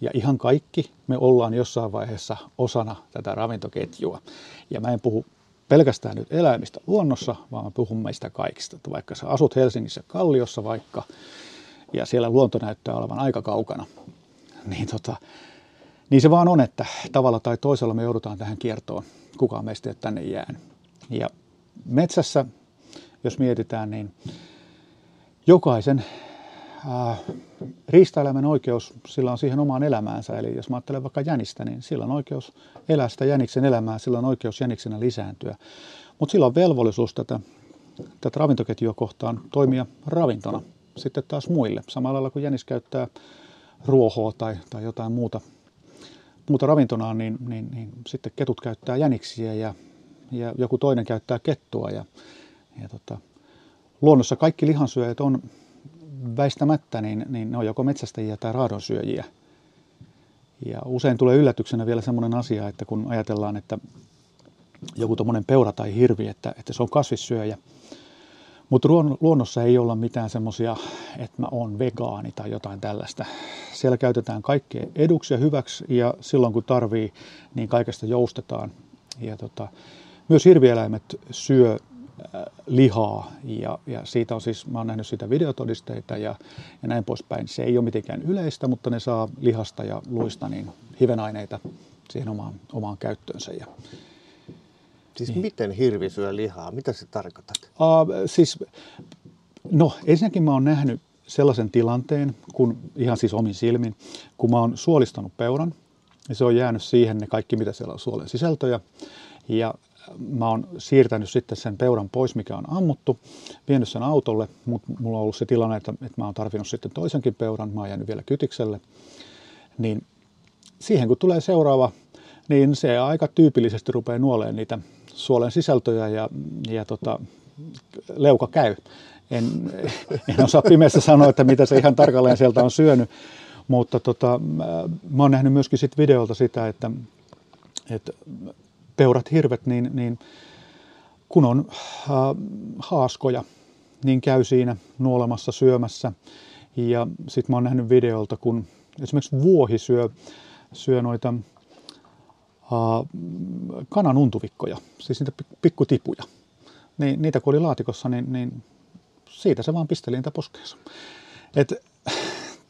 Ja ihan kaikki me ollaan jossain vaiheessa osana tätä ravintoketjua. Ja mä en puhu pelkästään nyt eläimistä luonnossa, vaan mä puhun meistä kaikista. Että vaikka sä asut Helsingissä Kalliossa vaikka, ja siellä luonto näyttää olevan aika kaukana, niin, tota, niin se vaan on, että tavalla tai toisella me joudutaan tähän kiertoon. Kukaan meistä ei ole tänne jäänyt. Ja metsässä, jos mietitään, niin jokaisen äh, riistaeläimen oikeus, sillä on siihen omaan elämäänsä. Eli jos mä ajattelen vaikka jänistä, niin sillä on oikeus elää sitä jäniksen elämää, sillä on oikeus jäniksenä lisääntyä. Mutta sillä on velvollisuus tätä, tätä ravintoketjua kohtaan toimia ravintona sitten taas muille. Samalla lailla kuin jänis käyttää ruohoa tai, tai jotain muuta, muuta ravintonaa, niin, niin, niin sitten ketut käyttää jäniksiä ja, ja joku toinen käyttää kettua. Ja, ja tota, luonnossa kaikki lihansyöjät on väistämättä, niin, niin ne on joko metsästäjiä tai raadonsyöjiä. Ja usein tulee yllätyksenä vielä semmoinen asia, että kun ajatellaan, että joku tuommoinen peura tai hirvi, että, että se on kasvissyöjä. Mutta luonnossa ei olla mitään semmoisia, että mä oon vegaani tai jotain tällaista. Siellä käytetään kaikkea eduksi ja hyväksi ja silloin kun tarvii, niin kaikesta joustetaan. Ja tota, myös hirvieläimet syö äh, lihaa ja, ja siitä on siis, mä oon nähnyt siitä videotodisteita ja, ja näin poispäin. Se ei ole mitenkään yleistä, mutta ne saa lihasta ja luista niin hivenaineita siihen omaan, omaan käyttöönsä. Ja, Siis niin. miten hirvi syö lihaa? Mitä se tarkoitat? Uh, siis, no ensinnäkin mä oon nähnyt sellaisen tilanteen, kun ihan siis omin silmin, kun mä oon suolistanut peuran, ja se on jäänyt siihen ne kaikki, mitä siellä on suolen sisältöjä, ja mä oon siirtänyt sitten sen peuran pois, mikä on ammuttu, vienyt sen autolle, mutta mulla on ollut se tilanne, että, että mä oon tarvinnut sitten toisenkin peuran, mä oon jäänyt vielä kytikselle, niin siihen kun tulee seuraava, niin se aika tyypillisesti rupeaa nuoleen niitä suolen sisältöjä ja, ja tota, leuka käy. En, en osaa pimeässä sanoa, että mitä se ihan tarkalleen sieltä on syönyt, mutta tota, mä oon nähnyt myöskin sit videolta sitä, että, että peurat, hirvet, niin, niin kun on äh, haaskoja, niin käy siinä nuolemassa syömässä. Ja sitten mä oon nähnyt videolta, kun esimerkiksi vuohi syö, syö noita kanan untuvikkoja, siis niitä pikkutipuja. Niin, niitä kun oli laatikossa, niin, niin siitä se vaan pisteli niitä poskeensa.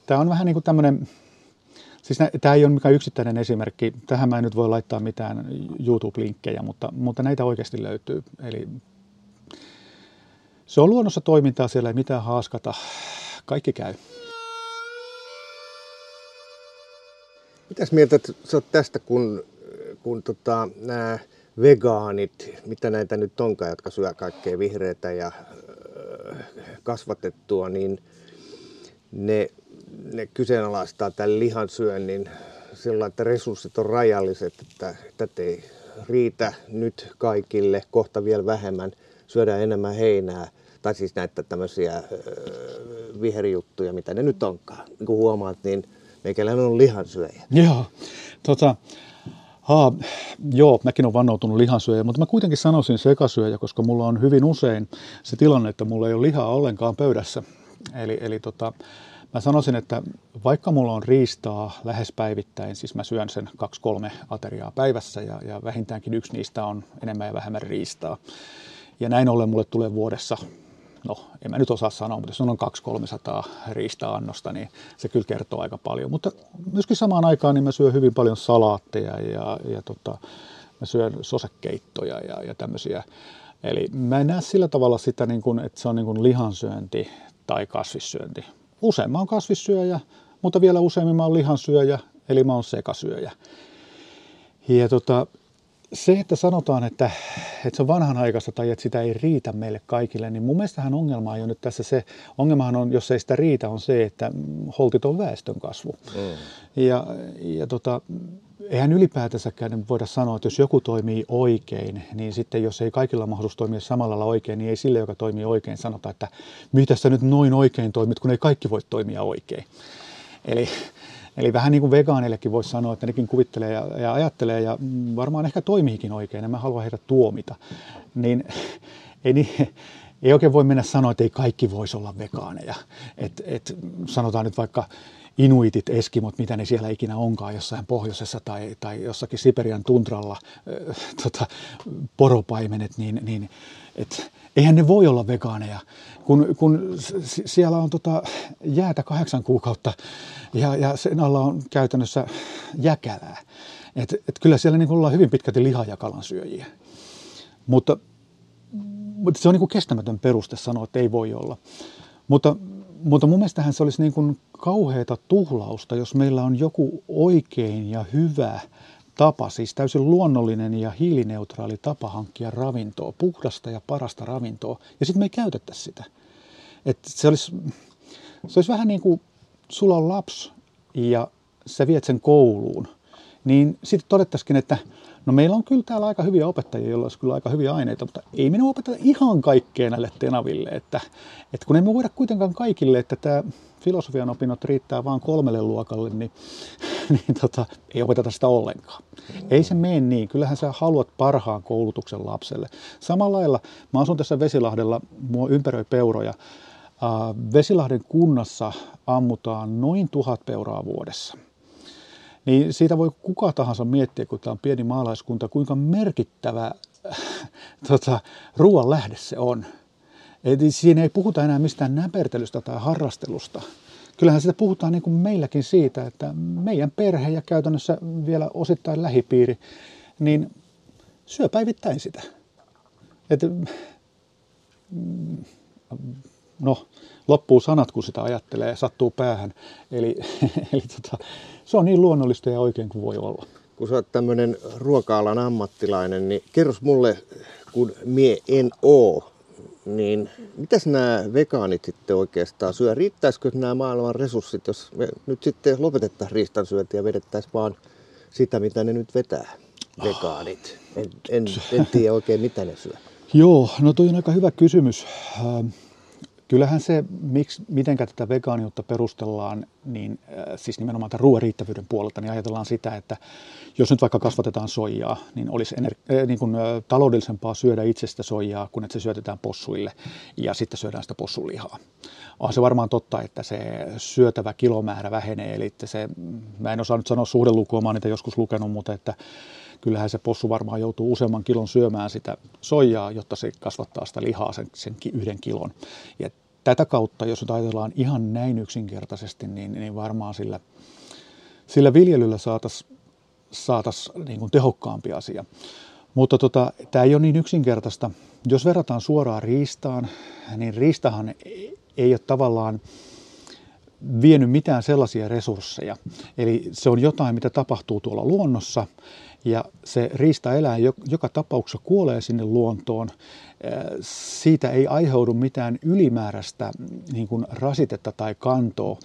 Tämä on vähän niin kuin tämmöinen, siis tämä ei ole mikään yksittäinen esimerkki, tähän mä en nyt voi laittaa mitään YouTube-linkkejä, mutta, mutta näitä oikeasti löytyy. Eli se on luonnossa toimintaa, siellä ei mitään haaskata, kaikki käy. Mitäs mieltä sä oot tästä, kun kun tota, nämä vegaanit, mitä näitä nyt onkaan, jotka syö kaikkea vihreätä ja kasvatettua, niin ne, ne kyseenalaistaa tämän lihansyönnin sillä että resurssit on rajalliset, että tätä ei riitä nyt kaikille, kohta vielä vähemmän, syödään enemmän heinää, tai siis näitä tämmöisiä viherjuttuja, mitä ne nyt onkaan. Niin kuin huomaat, niin meikäläinen on lihansyöjä. Joo, tota, Haa, joo, mäkin olen vannoutunut lihansyöjä, mutta mä kuitenkin sanoisin sekasyöjä, koska mulla on hyvin usein se tilanne, että mulla ei ole lihaa ollenkaan pöydässä. Eli, eli tota, mä sanoisin, että vaikka mulla on riistaa lähes päivittäin, siis mä syön sen kaksi-kolme ateriaa päivässä ja, ja vähintäänkin yksi niistä on enemmän ja vähemmän riistaa. Ja näin ollen mulle tulee vuodessa no en mä nyt osaa sanoa, mutta jos on 200-300 riista-annosta, niin se kyllä kertoo aika paljon. Mutta myöskin samaan aikaan niin mä syön hyvin paljon salaatteja ja, ja tota, mä syön sosekeittoja ja, ja tämmöisiä. Eli mä en näe sillä tavalla sitä, niin kuin, että se on niin lihansyönti tai kasvissyönti. Usein mä oon kasvissyöjä, mutta vielä useammin mä oon lihansyöjä, eli mä oon sekasyöjä. Ja tota, se, että sanotaan, että, että se on vanhanaikaista tai että sitä ei riitä meille kaikille, niin mun mielestähän ongelma on jo nyt tässä se, ongelmahan on, jos ei sitä riitä, on se, että holtiton väestön kasvu. Mm. Ja, ja tota, eihän ylipäätänsäkään voida sanoa, että jos joku toimii oikein, niin sitten jos ei kaikilla mahdollisuus toimia samalla lailla oikein, niin ei sille, joka toimii oikein, sanota, että mitä sä nyt noin oikein toimit, kun ei kaikki voi toimia oikein. Eli Eli vähän niin kuin vegaanillekin voisi sanoa, että nekin kuvittelee ja, ja ajattelee ja varmaan ehkä toimiikin oikein, en mä halua heitä tuomita. Niin ei, niin, ei oikein voi mennä sanoa, että ei kaikki voisi olla vegaaneja. Et, et, sanotaan nyt vaikka inuitit, eskimot, mitä ne siellä ikinä onkaan jossain pohjoisessa tai, tai jossakin Siperian tundralla, äh, tota, poropaimenet, niin, niin et, eihän ne voi olla vegaaneja, kun, kun siellä on tota jäätä kahdeksan kuukautta ja, ja sen alla on käytännössä jäkälää. Et, et kyllä siellä niin ollaan hyvin pitkälti liha- ja kalansyöjiä. Mutta, mutta se on niin kestämätön peruste sanoa, että ei voi olla. Mutta, mutta mun mielestähän se olisi niin kuin kauheata tuhlausta, jos meillä on joku oikein ja hyvä tapa, siis täysin luonnollinen ja hiilineutraali tapa hankkia ravintoa, puhdasta ja parasta ravintoa, ja sitten me ei käytettäisi sitä. Et se, olisi, se olisi vähän niin kuin sulla on lapsi ja sä viet sen kouluun, niin sitten todettaisikin, että no meillä on kyllä täällä aika hyviä opettajia, joilla olisi kyllä aika hyviä aineita, mutta ei minun opeteta ihan kaikkea näille tenaville, että, että kun emme voida kuitenkaan kaikille, että tämä filosofian opinnot riittää vain kolmelle luokalle, niin, niin tota, ei opeteta sitä ollenkaan. Ei se mene niin. Kyllähän sä haluat parhaan koulutuksen lapselle. Samalla lailla, mä asun tässä Vesilahdella, mua ympäröi peuroja. Vesilahden kunnassa ammutaan noin tuhat peuraa vuodessa. Niin siitä voi kuka tahansa miettiä, kun tämä on pieni maalaiskunta, kuinka merkittävä tota, ruoan lähde se on. Eli siinä ei puhuta enää mistään näpertelystä tai harrastelusta. Kyllähän sitä puhutaan niin kuin meilläkin siitä, että meidän perhe ja käytännössä vielä osittain lähipiiri, niin syö päivittäin sitä. Et, mm, no, loppuu sanat, kun sitä ajattelee, sattuu päähän. Eli, eli tota, se on niin luonnollista ja oikein kuin voi olla. Kun sä oot tämmöinen ruoka-alan ammattilainen, niin kerros mulle, kun mie en oo niin mitäs nämä vegaanit sitten oikeastaan syö? Riittäisikö nämä maailman resurssit, jos me nyt sitten lopetettaisiin riistansyönti ja vedettäisiin vaan sitä, mitä ne nyt vetää, vegaanit? En, en, en tiedä oikein, mitä ne syö. Joo, no toi on aika hyvä kysymys. Kyllähän se, miksi, miten tätä vegaaniutta perustellaan, niin äh, siis nimenomaan tämän ruoan riittävyyden puolelta, niin ajatellaan sitä, että jos nyt vaikka kasvatetaan soijaa, niin olisi ener- äh, niin kuin, äh, taloudellisempaa syödä itsestä soijaa, kun että se syötetään possuille ja sitten syödään sitä possulihaa. On se varmaan totta, että se syötävä kilomäärä vähenee, eli se, mä en osaa nyt sanoa suhdelukua, mä oon niitä joskus lukenut, mutta että kyllähän se possu varmaan joutuu useamman kilon syömään sitä soijaa, jotta se kasvattaa sitä lihaa sen, sen yhden kilon. Ja tätä kautta, jos nyt ajatellaan ihan näin yksinkertaisesti, niin, niin varmaan sillä, sillä viljelyllä saataisiin saatais niin tehokkaampi asia. Mutta tota, tämä ei ole niin yksinkertaista. Jos verrataan suoraan riistaan, niin riistahan ei ole tavallaan vienyt mitään sellaisia resursseja. Eli se on jotain, mitä tapahtuu tuolla luonnossa ja se riistaeläin joka tapauksessa kuolee sinne luontoon. Siitä ei aiheudu mitään ylimääräistä niin kuin rasitetta tai kantoa,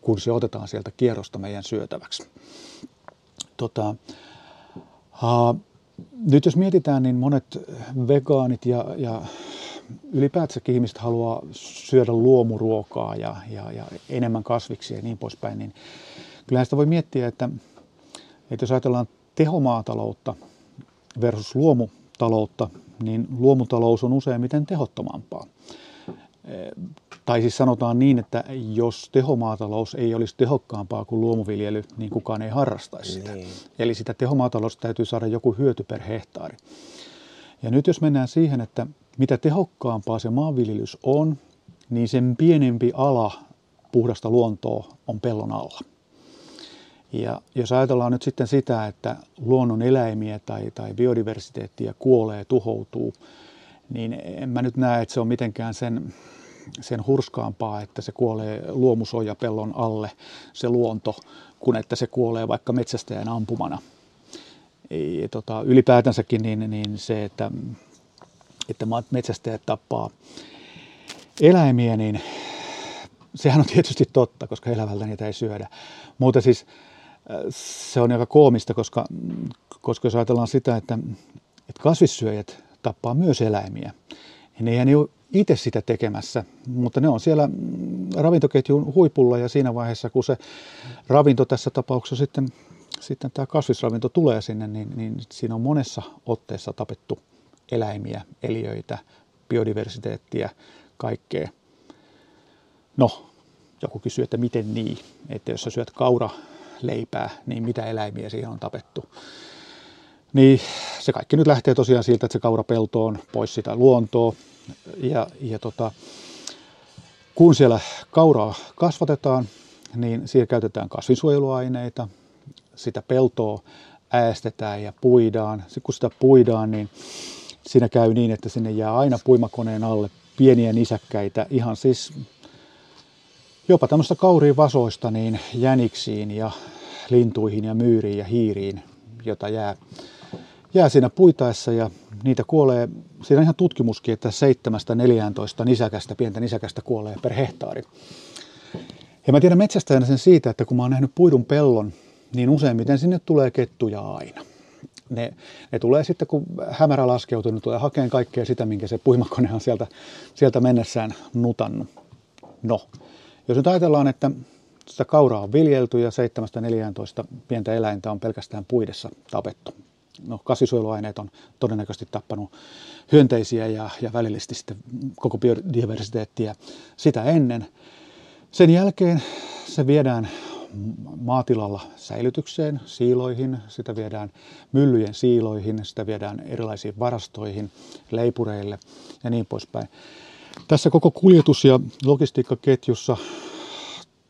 kun se otetaan sieltä kierrosta meidän syötäväksi. Tota, uh, nyt jos mietitään, niin monet vegaanit ja, ja ylipäätänsäkin ihmiset haluaa syödä luomuruokaa ja, ja, ja enemmän kasviksia ja niin poispäin, niin kyllähän sitä voi miettiä, että, että jos ajatellaan tehomaataloutta versus luomutaloutta, niin luomutalous on useimmiten tehottomampaa. Tai siis sanotaan niin, että jos tehomaatalous ei olisi tehokkaampaa kuin luomuviljely, niin kukaan ei harrastaisi sitä. Niin. Eli sitä tehomaataloutta täytyy saada joku hyöty per hehtaari. Ja nyt jos mennään siihen, että mitä tehokkaampaa se maanviljelys on, niin sen pienempi ala puhdasta luontoa on pellon alla. Ja jos ajatellaan nyt sitten sitä, että luonnon eläimiä tai, tai biodiversiteettiä kuolee, tuhoutuu, niin en mä nyt näe, että se on mitenkään sen, sen hurskaampaa, että se kuolee luomusojapellon alle, se luonto, kun että se kuolee vaikka metsästäjän ampumana. Ei, tota, ylipäätänsäkin niin, niin se, että, että metsästäjät tappaa eläimiä, niin sehän on tietysti totta, koska elävältä niitä ei syödä. Mutta siis se on aika koomista, koska, koska jos ajatellaan sitä, että, että kasvissyöjät tappaa myös eläimiä, niin eihän ne ole itse sitä tekemässä, mutta ne on siellä ravintoketjun huipulla ja siinä vaiheessa, kun se ravinto tässä tapauksessa sitten, sitten tämä kasvisravinto tulee sinne, niin, niin siinä on monessa otteessa tapettu eläimiä, eliöitä, biodiversiteettiä, kaikkea. No, joku kysyy, että miten niin, että jos sä syöt kaura leipää, niin mitä eläimiä siihen on tapettu. Niin se kaikki nyt lähtee tosiaan siltä, että se kaurapelto on pois sitä luontoa. Ja, ja tota, kun siellä kauraa kasvatetaan, niin siihen käytetään kasvinsuojeluaineita, sitä peltoa äästetään ja puidaan. Sitten kun sitä puidaan, niin siinä käy niin, että sinne jää aina puimakoneen alle pieniä nisäkkäitä, ihan siis jopa tämmöistä kauriin vasoista niin jäniksiin ja lintuihin ja myyriin ja hiiriin, jota jää, jää siinä puitaessa ja niitä kuolee, siinä on ihan tutkimuskin, että 7-14 nisäkästä, pientä nisäkästä kuolee per hehtaari. Ja mä tiedän metsästäjänä sen siitä, että kun mä oon nähnyt puidun pellon, niin useimmiten sinne tulee kettuja aina. Ne, ne tulee sitten, kun hämärä laskeutuu, niin tulee hakeen kaikkea sitä, minkä se puimakone on sieltä, sieltä mennessään nutannut. No, jos nyt ajatellaan, että sitä kauraa on viljelty ja 7-14 pientä eläintä on pelkästään puidessa tapettu. No, kasvisuojeluaineet on todennäköisesti tappanut hyönteisiä ja, ja välillisesti sitten koko biodiversiteettiä sitä ennen. Sen jälkeen se viedään maatilalla säilytykseen, siiloihin, sitä viedään myllyjen siiloihin, sitä viedään erilaisiin varastoihin, leipureille ja niin poispäin. Tässä koko kuljetus- ja logistiikkaketjussa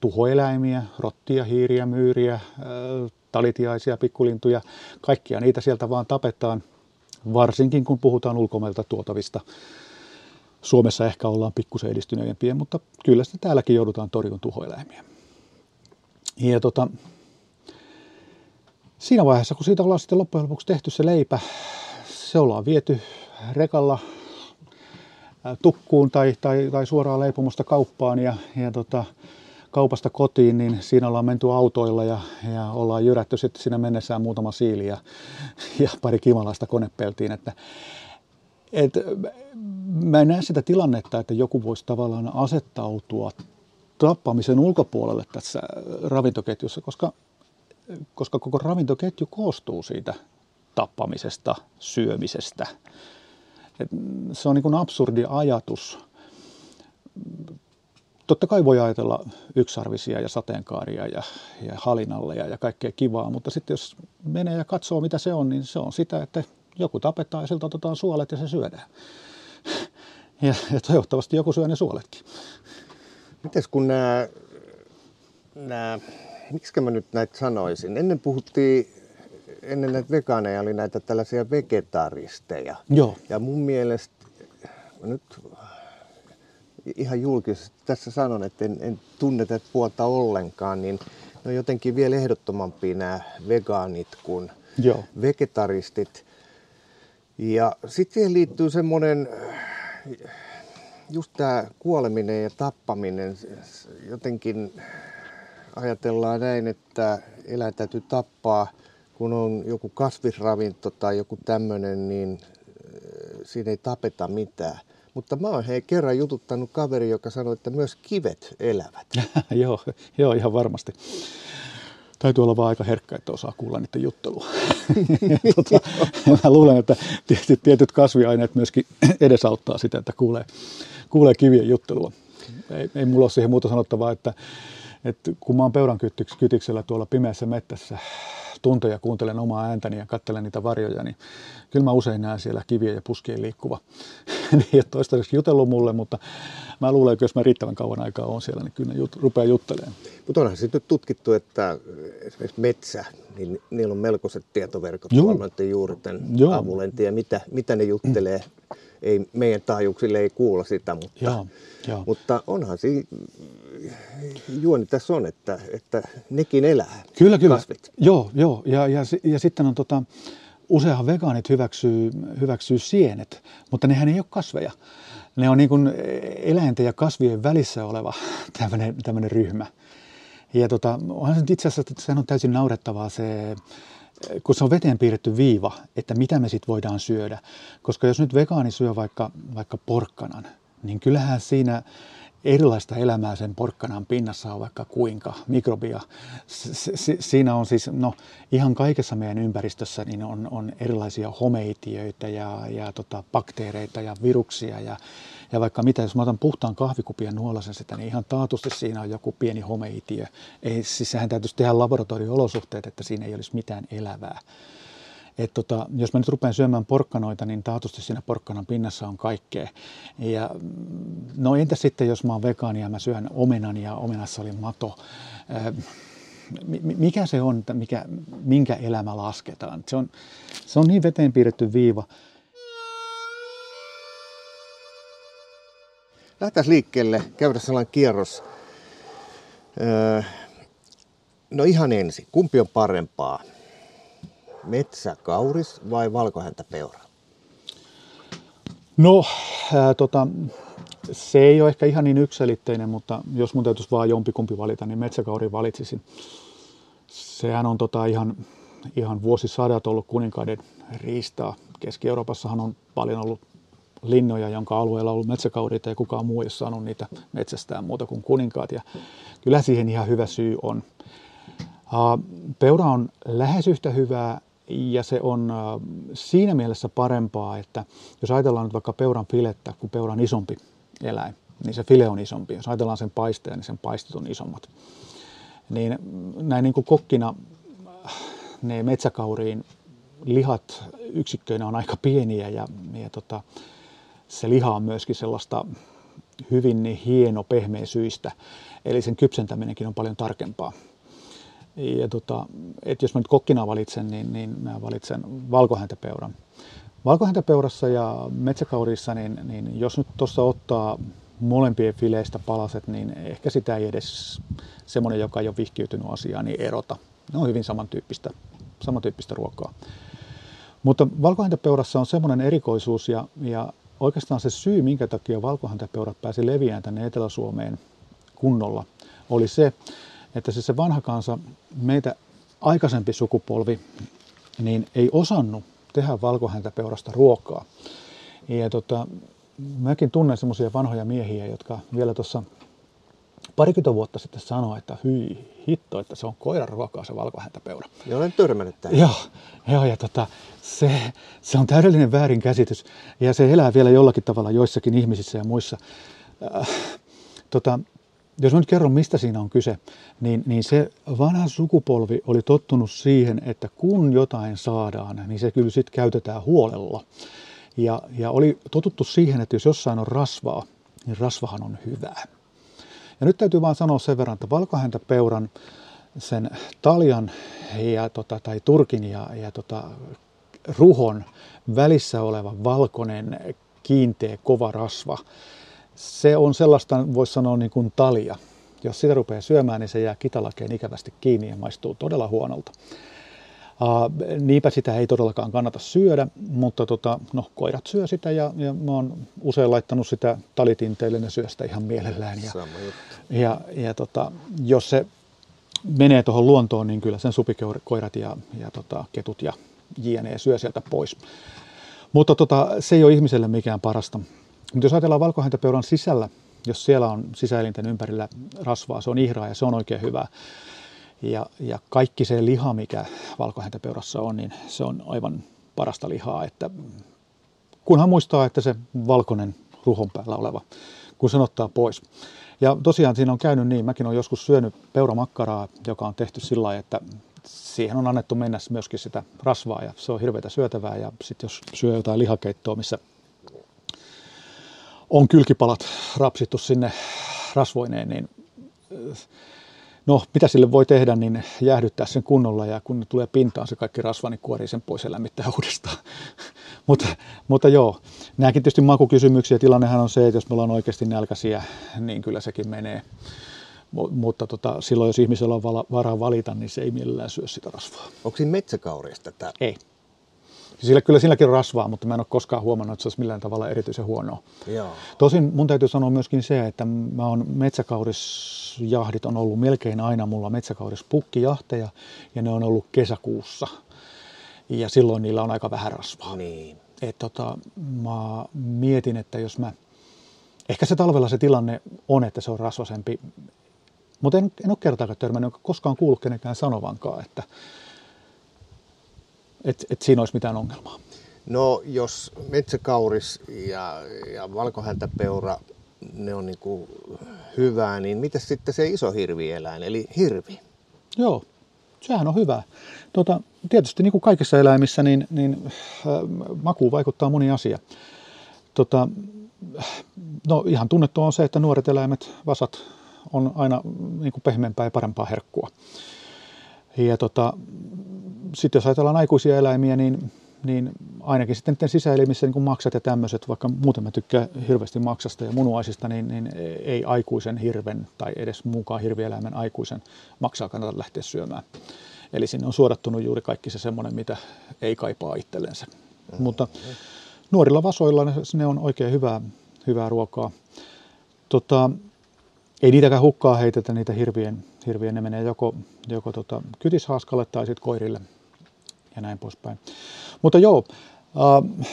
tuhoeläimiä, rottia, hiiriä, myyriä, talitiaisia, pikkulintuja, kaikkia niitä sieltä vaan tapetaan, varsinkin kun puhutaan ulkomailta tuotavista. Suomessa ehkä ollaan pikkusen edistyneempiä, mutta kyllä sitä täälläkin joudutaan torjun tuhoeläimiä. Ja tota, siinä vaiheessa, kun siitä ollaan sitten loppujen lopuksi tehty se leipä, se ollaan viety rekalla tukkuun tai, tai, tai suoraan leipomusta kauppaan ja, ja tota, kaupasta kotiin, niin siinä ollaan menty autoilla ja, ja ollaan jyrätty sitten siinä mennessään muutama siili ja, ja pari kimalaista konepeltiin. Että, et, mä en näe sitä tilannetta, että joku voisi tavallaan asettautua tappamisen ulkopuolelle tässä ravintoketjussa, koska, koska koko ravintoketju koostuu siitä tappamisesta, syömisestä. Et se on niin kuin absurdi ajatus Totta kai voi ajatella yksarvisia ja sateenkaaria ja, ja halinalleja ja kaikkea kivaa, mutta sitten jos menee ja katsoo mitä se on, niin se on sitä, että joku tapetaan ja siltä otetaan suolet ja se syödään. Ja, ja toivottavasti joku syö ne suoletkin. Mites kun nämä, miksi mä nyt näitä sanoisin? Ennen puhuttiin, ennen näitä vegaaneja oli näitä tällaisia vegetaristeja. Joo. Ja mun mielestä, nyt ihan julkisesti tässä sanon, että en, en tunne tätä puolta ollenkaan, niin ne on jotenkin vielä ehdottomampia nämä vegaanit kuin Joo. vegetaristit. Ja sitten siihen liittyy semmoinen, just tämä kuoleminen ja tappaminen, jotenkin ajatellaan näin, että eläin täytyy tappaa, kun on joku kasvisravinto tai joku tämmöinen, niin siinä ei tapeta mitään. Mutta mä oon hei kerran jututtanut kaveri, joka sanoi, että myös kivet elävät. joo, joo, ihan varmasti. Täytyy olla vaan aika herkkä, että osaa kuulla niiden juttelua. tota, mä luulen, että tietyt, tietyt kasviaineet myöskin edesauttaa sitä, että kuulee, kuulee kivien juttelua. Ei, ei mulla ole siihen muuta sanottavaa, että, että kun mä oon peuran kytiksellä tuolla pimeässä mettässä tunteja kuuntelen omaa ääntäni ja katselen niitä varjoja, niin kyllä mä usein näen siellä kivien ja puskien liikkuva. niin ei ole toistaiseksi jutellut mulle, mutta mä luulen, että jos mä riittävän kauan aikaa on siellä, niin kyllä ne jut, rupeaa juttelemaan. Mutta onhan sitten nyt tutkittu, että esimerkiksi metsä, niin niillä on melkoiset tietoverkot noiden juurten avulla. En tiedä, mitä, mitä ne juttelee. Ei, meidän taajuuksille ei kuulla sitä, mutta, joo, joo. mutta onhan siinä juoni tässä on, että, että nekin elää. Kyllä, kyllä. Kasvit. Joo, joo. Ja, ja, ja sitten on tota, useinhan vegaanit hyväksyy, hyväksyy sienet, mutta nehän ei ole kasveja. Ne on niin kuin eläinten ja kasvien välissä oleva tämmöinen ryhmä. Ja tota, onhan se itse asiassa, että sehän on täysin naurettavaa se, kun se on veteen piirretty viiva, että mitä me sitten voidaan syödä. Koska jos nyt vegaani syö vaikka, vaikka porkkanan, niin kyllähän siinä erilaista elämää sen porkkanan pinnassa on vaikka kuinka, mikrobia. Siinä on siis, no ihan kaikessa meidän ympäristössä niin on, on erilaisia homeitiöitä ja, ja tota, bakteereita ja viruksia ja, ja vaikka mitä, jos mä otan puhtaan kahvikupia nuolasen sitä, niin ihan taatusti siinä on joku pieni homeitiö. Ei, siis sehän täytyisi tehdä laboratorio-olosuhteet, että siinä ei olisi mitään elävää. Et tota, jos mä nyt rupean syömään porkkanoita, niin taatusti siinä porkkanan pinnassa on kaikkea. Ja, no entä sitten, jos mä oon vegaani ja mä syön omenan ja omenassa oli mato. mikä se on, mikä, minkä elämä lasketaan? Se on, se on niin veteen piirretty viiva. Lähdetään liikkeelle, käydä sellainen kierros. no ihan ensin, kumpi on parempaa? Metsäkauris vai valkohäntäpeura? No, ää, tota, se ei ole ehkä ihan niin yksilitteinen, mutta jos mun täytyisi vaan jompikumpi valita, niin metsäkauri valitsisin. Sehän on tota ihan, ihan vuosisadat ollut kuninkaiden riistaa. Keski-Euroopassahan on paljon ollut linnoja, jonka alueella on ollut metsäkauriita ja kukaan muu ei ole saanut niitä metsästään muuta kuin kuninkaat. Ja kyllä siihen ihan hyvä syy on. Peura on lähes yhtä hyvää ja se on siinä mielessä parempaa, että jos ajatellaan nyt vaikka peuran filettä, kun peura on isompi eläin, niin se file on isompi. Jos ajatellaan sen paisteja, niin sen paistit on isommat. Niin näin niin kuin kokkina ne metsäkauriin lihat yksikköinä on aika pieniä ja, ja tota, se liha on myöskin sellaista hyvin hieno pehmeä syistä. Eli sen kypsentäminenkin on paljon tarkempaa. Ja tota, et jos mä nyt kokkina valitsen, niin, niin mä valitsen valkohäntäpeuran. Valkohäntäpeurassa ja metsäkaurissa, niin, niin jos nyt tuossa ottaa molempien fileistä palaset, niin ehkä sitä ei edes semmoinen, joka ei ole vihkiytynyt asiaan, niin erota. Ne on hyvin samantyyppistä, samantyyppistä ruokaa. Mutta valkohäntäpeurassa on semmoinen erikoisuus ja, ja oikeastaan se syy, minkä takia valkohäntäpeurat pääsi leviämään tänne Etelä-Suomeen kunnolla, oli se, että se, se vanha kansa, meitä aikaisempi sukupolvi, niin ei osannut tehdä valkohäntäpeurasta ruokaa. Ja tota, mäkin tunnen semmoisia vanhoja miehiä, jotka vielä tuossa parikymmentä vuotta sitten sanoi, että hyi hitto, että se on koiran ruokaa se valkohäntäpeura. Ja olen törmännyt tähän. Joo, joo ja tota, se, se on täydellinen väärinkäsitys ja se elää vielä jollakin tavalla joissakin ihmisissä ja muissa. Äh, tota, jos mä nyt kerron, mistä siinä on kyse, niin, niin se vanha sukupolvi oli tottunut siihen, että kun jotain saadaan, niin se kyllä sitten käytetään huolella. Ja, ja oli totuttu siihen, että jos jossain on rasvaa, niin rasvahan on hyvää. Ja nyt täytyy vaan sanoa sen verran, että valkohäntäpeuran, sen taljan ja, tota, tai turkin ja, ja tota, ruhon välissä oleva valkoinen, kiinteä, kova rasva, se on sellaista, voisi sanoa niin kuin talia. Jos sitä rupeaa syömään, niin se jää kitalakeen ikävästi kiinni ja maistuu todella huonolta. Uh, niinpä sitä ei todellakaan kannata syödä, mutta tota, no, koirat syö sitä ja, ja mä oon usein laittanut sitä talitinteille, ne syö sitä ihan mielellään. Ja, ja, ja tota, jos se menee tuohon luontoon, niin kyllä sen supikoirat ja, ja tota, ketut ja jne. syö sieltä pois. Mutta tota, se ei ole ihmiselle mikään parasta. Mutta jos ajatellaan valkohäntäpeuran sisällä, jos siellä on sisäelinten ympärillä rasvaa, se on ihraa ja se on oikein hyvä. Ja, ja kaikki se liha, mikä valkohäntäpeurassa on, niin se on aivan parasta lihaa. Että kunhan muistaa, että se valkoinen ruhon päällä oleva, kun sen ottaa pois. Ja tosiaan siinä on käynyt niin, mäkin olen joskus syönyt peuramakkaraa, joka on tehty sillä lailla, että siihen on annettu mennä myöskin sitä rasvaa ja se on hirveätä syötävää. Ja sitten jos syö jotain lihakeittoa, missä on kylkipalat rapsittu sinne rasvoineen, niin no mitä sille voi tehdä, niin jäähdyttää sen kunnolla ja kun ne tulee pintaan se kaikki rasva, niin kuorii sen pois ja lämmittää uudestaan. mutta, mutta joo, nämäkin tietysti makukysymyksiä. Tilannehan on se, että jos me ollaan oikeasti nälkäisiä, niin kyllä sekin menee. Mutta tota, silloin, jos ihmisellä on varaa valita, niin se ei mielellään syö sitä rasvaa. Onko siinä metsäkauriista tämä? Ei. Sillä kyllä silläkin rasvaa, mutta mä en ole koskaan huomannut, että se olisi millään tavalla erityisen huonoa. Joo. Tosin mun täytyy sanoa myöskin se, että mä on metsäkaurisjahdit on ollut melkein aina mulla metsäkaurispukkijahdeja ja ne on ollut kesäkuussa. Ja silloin niillä on aika vähän rasvaa. Niin. Et tota, mä mietin, että jos mä, ehkä se talvella se tilanne on, että se on rasvasempi, mutta en, en ole kertaakaan törmännyt, koskaan kuullut kenenkään sanovankaan, että, että, että siinä olisi mitään ongelmaa. No jos metsäkauris ja, ja valkohäntäpeura, ne on niin kuin hyvää, niin mitä sitten se iso hirvieläin, eli hirvi? Joo, sehän on hyvä. Tota, tietysti niin kuin kaikissa eläimissä, niin, niin äh, makuun vaikuttaa moni asia. Tota, no ihan tunnettu on se, että nuoret eläimet, vasat, on aina niin kuin pehmeämpää ja parempaa herkkua. Ja tota, sitten jos ajatellaan aikuisia eläimiä, niin, niin ainakin sitten niiden sisäelimissä niin kuin maksat ja tämmöiset, vaikka muuten mä tykkään hirveästi maksasta ja munuaisista, niin, niin ei aikuisen hirven tai edes mukaan hirvieläimen aikuisen maksaa kannata lähteä syömään. Eli sinne on suodattunut juuri kaikki se semmoinen, mitä ei kaipaa itsellensä. Mm-hmm. Mutta nuorilla vasoilla ne, ne on oikein hyvää, hyvää ruokaa. tota, ei niitäkään hukkaa heitetä, niitä hirvien, hirvien ne menee joko, joko tota, kytishaaskalle tai sitten koirille ja näin poispäin. Mutta joo, äh,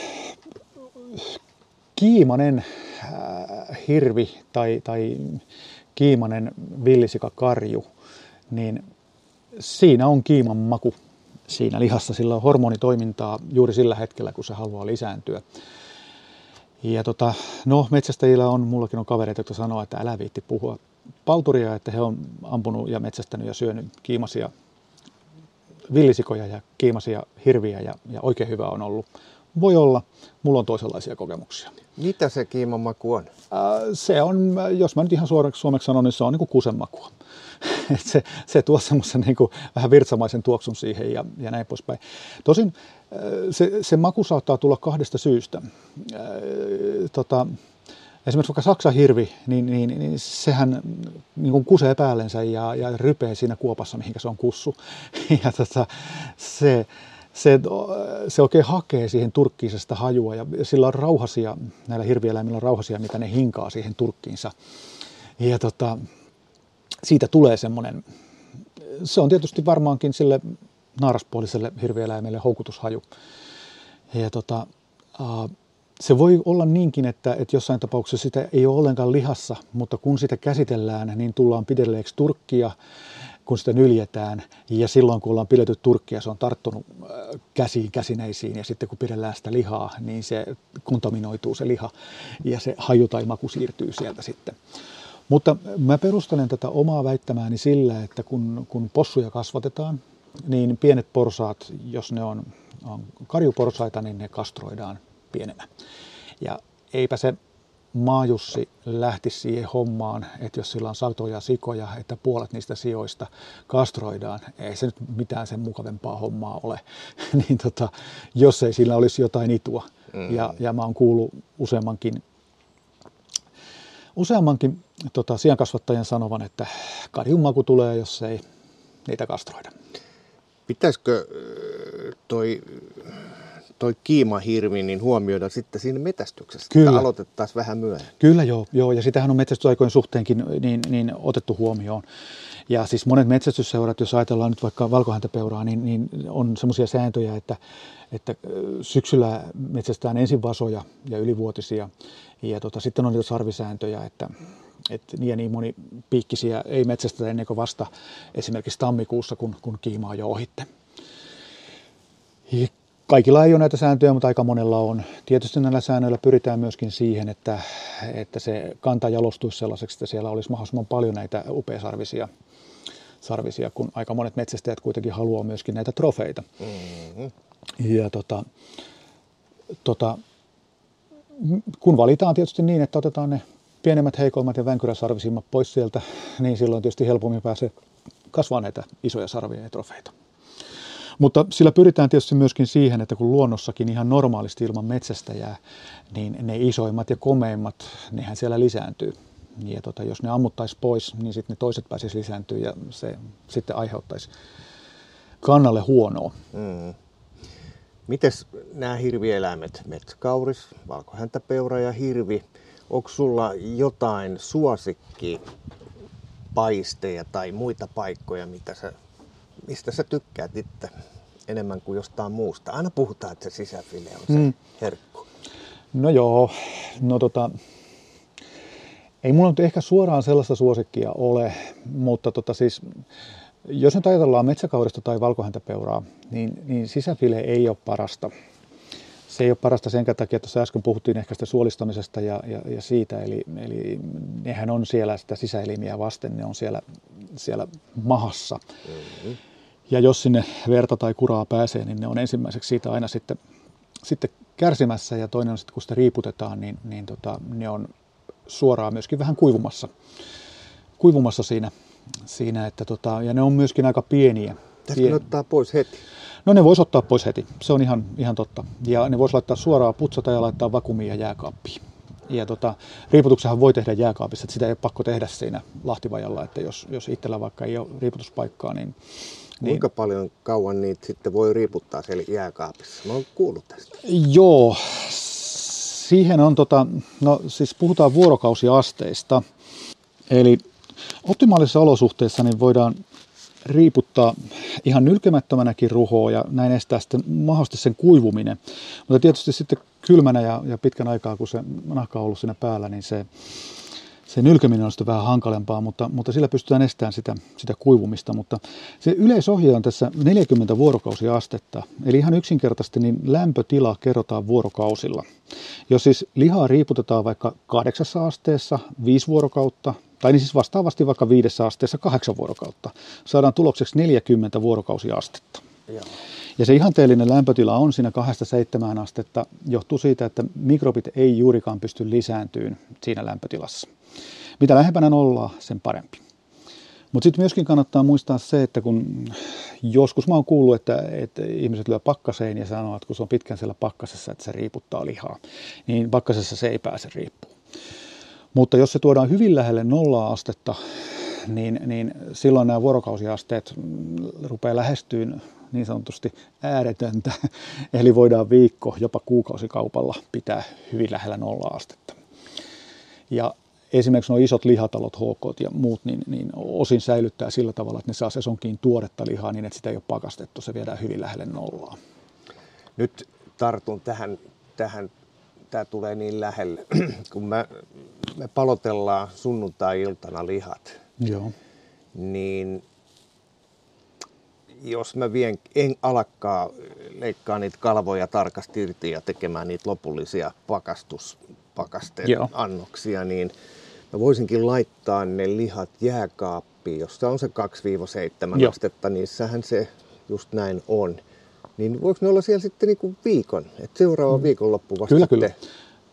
kiimanen äh, hirvi tai, tai kiimanen villisikakarju, niin siinä on kiiman maku siinä lihassa. Sillä on hormonitoimintaa juuri sillä hetkellä, kun se haluaa lisääntyä. Ja tota, no, metsästäjillä on, mullakin on kavereita, jotka sanoo, että älä viitti puhua palturia, että he on ampunut ja metsästänyt ja syönyt kiimasia villisikoja ja kiimasia hirviä ja, ja oikein hyvä on ollut. Voi olla, mulla on toisenlaisia kokemuksia. Mitä se kiiman maku on? se on, jos mä nyt ihan suoraksi suomeksi sanon, niin se on niin kuin kusenmakua. se, se tuo semmoisen niin kuin vähän virtsamaisen tuoksun siihen ja, ja näin poispäin. Tosin se, se maku saattaa tulla kahdesta syystä. Tota, esimerkiksi vaikka Saksan hirvi, niin, niin, niin sehän niin kuin kusee päällensä ja, ja rypee siinä kuopassa, mihinkä se on kussu. Ja tota, se, se, se oikein hakee siihen turkkiisesta hajua ja sillä on rauhasia, näillä hirvieläimillä on rauhasia, mitä ne hinkaa siihen turkkiinsa. Ja tota, siitä tulee semmoinen, se on tietysti varmaankin sille naaraspuoliselle hirvieläimelle houkutushaju. Ja tota, se voi olla niinkin, että, että jossain tapauksessa sitä ei ole ollenkaan lihassa, mutta kun sitä käsitellään, niin tullaan pidelleeksi turkkia, kun sitä nyljetään. Ja silloin, kun ollaan pidetty turkkia, se on tarttunut käsiin, käsineisiin. Ja sitten kun pidellään sitä lihaa, niin se kontaminoituu se liha ja se haju tai maku siirtyy sieltä sitten. Mutta mä perustelen tätä omaa väittämääni sillä, että kun, kun possuja kasvatetaan, niin pienet porsaat, jos ne on, on karjuporsaita, niin ne kastroidaan pienemmä. Ja eipä se maajussi lähti siihen hommaan, että jos sillä on satoja sikoja, että puolet niistä sijoista kastroidaan, ei se nyt mitään sen mukavempaa hommaa ole, niin tota, jos ei sillä olisi jotain itua. Mm. Ja, ja mä oon kuullut useammankin, useammankin tota, siankasvattajan sanovan, että karjun maku tulee, jos ei niitä kastroida. Pitäisikö toi, toi kiimahirvi niin huomioida sitten siinä metästyksessä? Kyllä. Aloitettaisiin vähän myöhemmin. Kyllä joo, joo, ja sitähän on metsästysaikojen suhteenkin niin, niin otettu huomioon. Ja siis monet metsästysseurat, jos ajatellaan nyt vaikka valkohäntäpeuraa, niin, niin on semmoisia sääntöjä, että, että syksyllä metsästään ensin vasoja ja ylivuotisia. Ja tota, sitten on niitä sarvisääntöjä, että, että niin ja niin moni piikkisiä ei metsästetä ennen kuin vasta esimerkiksi tammikuussa, kun, kun kiima on jo ohitte. Kaikilla ei ole näitä sääntöjä, mutta aika monella on. Tietysti näillä säännöillä pyritään myöskin siihen, että, että se kanta jalostuisi sellaiseksi, että siellä olisi mahdollisimman paljon näitä upeasarvisia sarvisia, kun aika monet metsästäjät kuitenkin haluaa myöskin näitä trofeita. Mm-hmm. Ja tota, tota, kun valitaan tietysti niin, että otetaan ne pienemmät, heikoimmat ja vänkyräsarvisimmat pois sieltä, niin silloin tietysti helpommin pääsee kasvaa näitä isoja sarvia ja trofeita. Mutta sillä pyritään tietysti myöskin siihen, että kun luonnossakin ihan normaalisti ilman metsästäjää, niin ne isoimmat ja komeimmat, nehän siellä lisääntyy. Ja tota, jos ne ammuttaisi pois, niin sitten ne toiset pääsisi lisääntyä ja se sitten aiheuttaisi kannalle huonoa. Mm. Mites nämä hirvieläimet, metsäkauris, valkohäntäpeura ja hirvi, onko sulla jotain suosikki paisteja tai muita paikkoja, mitä sä, mistä sä tykkäät itse enemmän kuin jostain muusta? Aina puhutaan, että se sisäfile on se mm. herkku. No joo, no tota, ei mulla nyt ehkä suoraan sellaista suosikkia ole, mutta tota siis, jos nyt ajatellaan metsäkaudesta tai valkohäntäpeuraa, niin, niin sisäfile ei ole parasta se ei ole parasta sen takia, että äsken puhuttiin ehkä sitä suolistamisesta ja, ja, ja siitä, eli, eli nehän on siellä sitä sisäelimiä vasten, ne on siellä, siellä mahassa. Mm-hmm. Ja jos sinne verta tai kuraa pääsee, niin ne on ensimmäiseksi siitä aina sitten, sitten kärsimässä ja toinen on sitten, kun sitä riiputetaan, niin, niin tota, ne on suoraan myöskin vähän kuivumassa, kuivumassa siinä, siinä että tota, ja ne on myöskin aika pieniä. Pitäisikö Pien... ottaa pois heti? No ne voisi ottaa pois heti, se on ihan, ihan totta. Ja ne voisi laittaa suoraan putsata ja laittaa vakuumiin ja jääkaappiin. Ja tota, riiputuksenhan voi tehdä jääkaapissa, että sitä ei ole pakko tehdä siinä lahtivajalla, että jos, jos itsellä vaikka ei ole riiputuspaikkaa, niin... niin... Kuinka paljon kauan niitä sitten voi riiputtaa siellä jääkaapissa? Mä oon kuullut tästä. Joo, siihen on, tota, no siis puhutaan vuorokausiasteista. Eli optimaalisissa olosuhteissa niin voidaan riiputtaa ihan nylkemättömänäkin ruhoa ja näin estää sitten mahdollisesti sen kuivuminen. Mutta tietysti sitten kylmänä ja, ja pitkän aikaa, kun se nahka on ollut siinä päällä, niin se, se nylkeminen on sitten vähän hankalempaa, mutta, mutta sillä pystytään estämään sitä, sitä kuivumista. Mutta se yleisohje on tässä 40 vuorokausiastetta, eli ihan yksinkertaisesti niin lämpötila kerrotaan vuorokausilla. Jos siis lihaa riiputetaan vaikka kahdeksassa asteessa viisi vuorokautta, tai niin siis vastaavasti vaikka viidessä asteessa kahdeksan vuorokautta, saadaan tulokseksi 40 vuorokausiastetta. Joo. Ja se ihanteellinen lämpötila on siinä 2-7 astetta, johtuu siitä, että mikrobit ei juurikaan pysty lisääntyyn siinä lämpötilassa. Mitä lähempänä nollaa, sen parempi. Mutta sitten myöskin kannattaa muistaa se, että kun joskus mä oon kuullut, että, että ihmiset lyö pakkaseen ja sanoo, että kun se on pitkän siellä pakkasessa, että se riiputtaa lihaa, niin pakkasessa se ei pääse riippumaan. Mutta jos se tuodaan hyvin lähelle nollaa astetta, niin, niin silloin nämä vuorokausiasteet rupeaa lähestyyn niin sanotusti ääretöntä. Eli voidaan viikko, jopa kuukausikaupalla pitää hyvin lähellä nolla astetta. Ja esimerkiksi nuo isot lihatalot, HK ja muut, niin, niin osin säilyttää sillä tavalla, että ne saa sesonkiin tuoretta lihaa niin, että sitä ei ole pakastettu. Se viedään hyvin lähelle nollaa. Nyt tartun tähän, tähän tämä tulee niin lähelle, kun me, me palotellaan sunnuntai-iltana lihat, Joo. niin jos mä vien, en alakkaa leikkaa niitä kalvoja tarkasti irti ja tekemään niitä lopullisia Joo. annoksia, niin mä voisinkin laittaa ne lihat jääkaappiin, jossa on se 2-7 Joo. astetta, niissähän se just näin on. Niin voiko ne olla siellä sitten niin kuin viikon, että seuraava mm. viikonloppu vasta Kyllä, kyllä.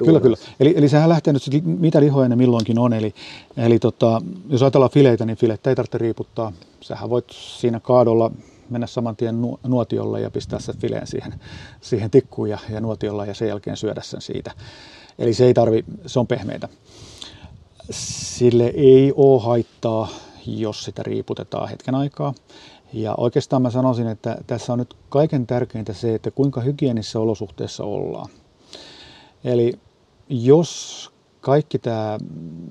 Kyllä, kyllä. Eli, eli sehän lähtee nyt, mitä lihoja ne milloinkin on. Eli, eli tota, jos ajatellaan fileitä, niin filettä ei tarvitse riiputtaa. Sähän voit siinä kaadolla mennä saman tien nuotiolle ja pistää sen fileen siihen, siihen tikkuun ja, ja nuotiolla ja sen jälkeen syödä sen siitä. Eli se ei tarvi, se on pehmeitä. Sille ei ole haittaa, jos sitä riiputetaan hetken aikaa. Ja oikeastaan mä sanoisin, että tässä on nyt kaiken tärkeintä se, että kuinka hygienissä olosuhteissa ollaan. Eli jos kaikki tämä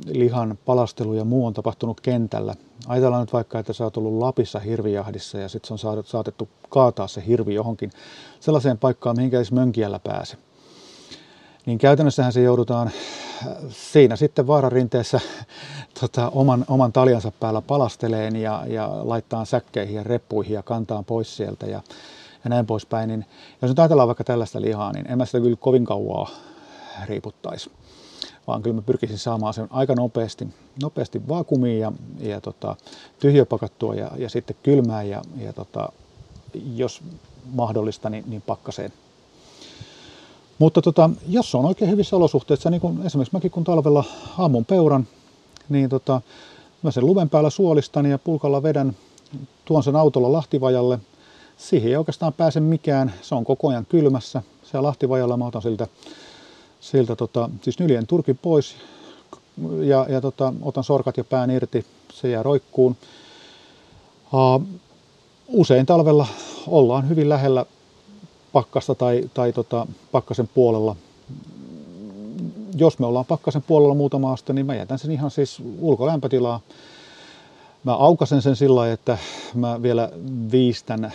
lihan palastelu ja muu on tapahtunut kentällä, ajatellaan nyt vaikka, että sä oot ollut Lapissa hirvijahdissa ja sitten se on saatettu kaataa se hirvi johonkin sellaiseen paikkaan, mihinkä edes mönkiällä pääse. Niin käytännössähän se joudutaan siinä sitten vaararinteessä tota, oman, oman taljansa päällä palasteleen ja, ja laittaa säkkeihin ja reppuihin ja kantaa pois sieltä ja, ja näin poispäin. Niin jos nyt ajatellaan vaikka tällaista lihaa, niin en mä sitä kyllä kovin kauaa riiputtaisi vaan kyllä mä pyrkisin saamaan sen aika nopeasti, nopeasti vaakumiin ja, ja tota, tyhjöpakattua ja, ja sitten kylmään ja, ja tota, jos mahdollista, niin, niin pakkaseen. Mutta tota, jos on oikein hyvissä olosuhteissa, niin kuin esimerkiksi mäkin kun talvella aamun peuran, niin tota, mä sen lumen päällä suolistan ja pulkalla vedän, tuon sen autolla lahtivajalle. Siihen ei oikeastaan pääse mikään, se on koko ajan kylmässä. Se lahtivajalla mä otan siltä siltä tota, siis nyljen turkin pois ja, ja tota, otan sorkat ja pään irti, se jää roikkuun. Uh, usein talvella ollaan hyvin lähellä pakkasta tai, tai tota, pakkasen puolella. Jos me ollaan pakkasen puolella muutama aste, niin mä jätän sen ihan siis ulkolämpötilaa. Mä aukasen sen sillä että mä vielä viistän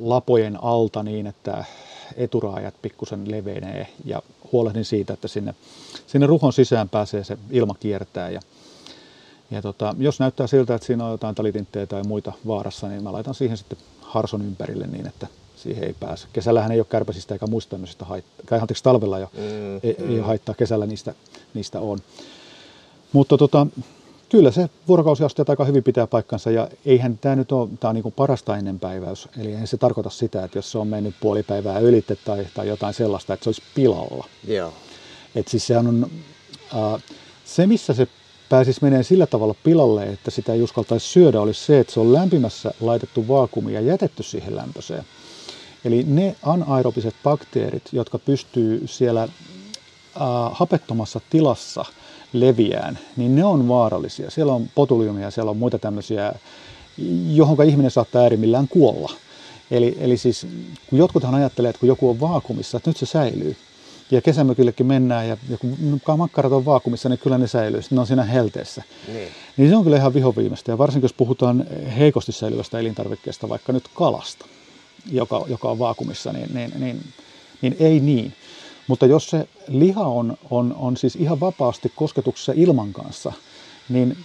lapojen alta niin, että eturaajat pikkusen levenee ja huolehdin siitä, että sinne, sinne ruhon sisään pääsee se ilma kiertää. Ja, ja tota, jos näyttää siltä, että siinä on jotain talitinttejä tai muita vaarassa, niin mä laitan siihen sitten harson ympärille niin, että siihen ei pääse. Kesällähän ei ole kärpäsistä eikä muista tämmöisistä haittaa. Anteeksi, talvella jo mm, ei, mm. ei haittaa, kesällä niistä, niistä on. Mutta tota, kyllä se vuorokausiasteet aika hyvin pitää paikkansa ja eihän tämä nyt ole, tämä on niin parasta ennen päiväys. Eli eihän se tarkoita sitä, että jos se on mennyt puoli päivää ylitte tai, tai jotain sellaista, että se olisi pilalla. Joo. Et siis sehän on, äh, se missä se pääsisi menee sillä tavalla pilalle, että sitä ei uskaltaisi syödä, olisi se, että se on lämpimässä laitettu vaakumi ja jätetty siihen lämpöiseen. Eli ne anaerobiset bakteerit, jotka pystyy siellä äh, hapettomassa tilassa – leviään, niin ne on vaarallisia. Siellä on potuliumia, siellä on muita tämmöisiä, johonka ihminen saattaa äärimmillään kuolla. Eli, eli siis kun jotkuthan ajattelee, että kun joku on vaakumissa, että nyt se säilyy, ja kesämökillekin mennään ja, ja kun makkarat on vaakumissa, niin kyllä ne säilyy, sitten ne on siinä helteessä. Niin. niin se on kyllä ihan vihoviimasta ja varsinkin jos puhutaan heikosti säilyvästä elintarvikkeesta, vaikka nyt kalasta, joka, joka on vaakumissa, niin, niin, niin, niin ei niin. Mutta jos se liha on, on, on siis ihan vapaasti kosketuksessa ilman kanssa, niin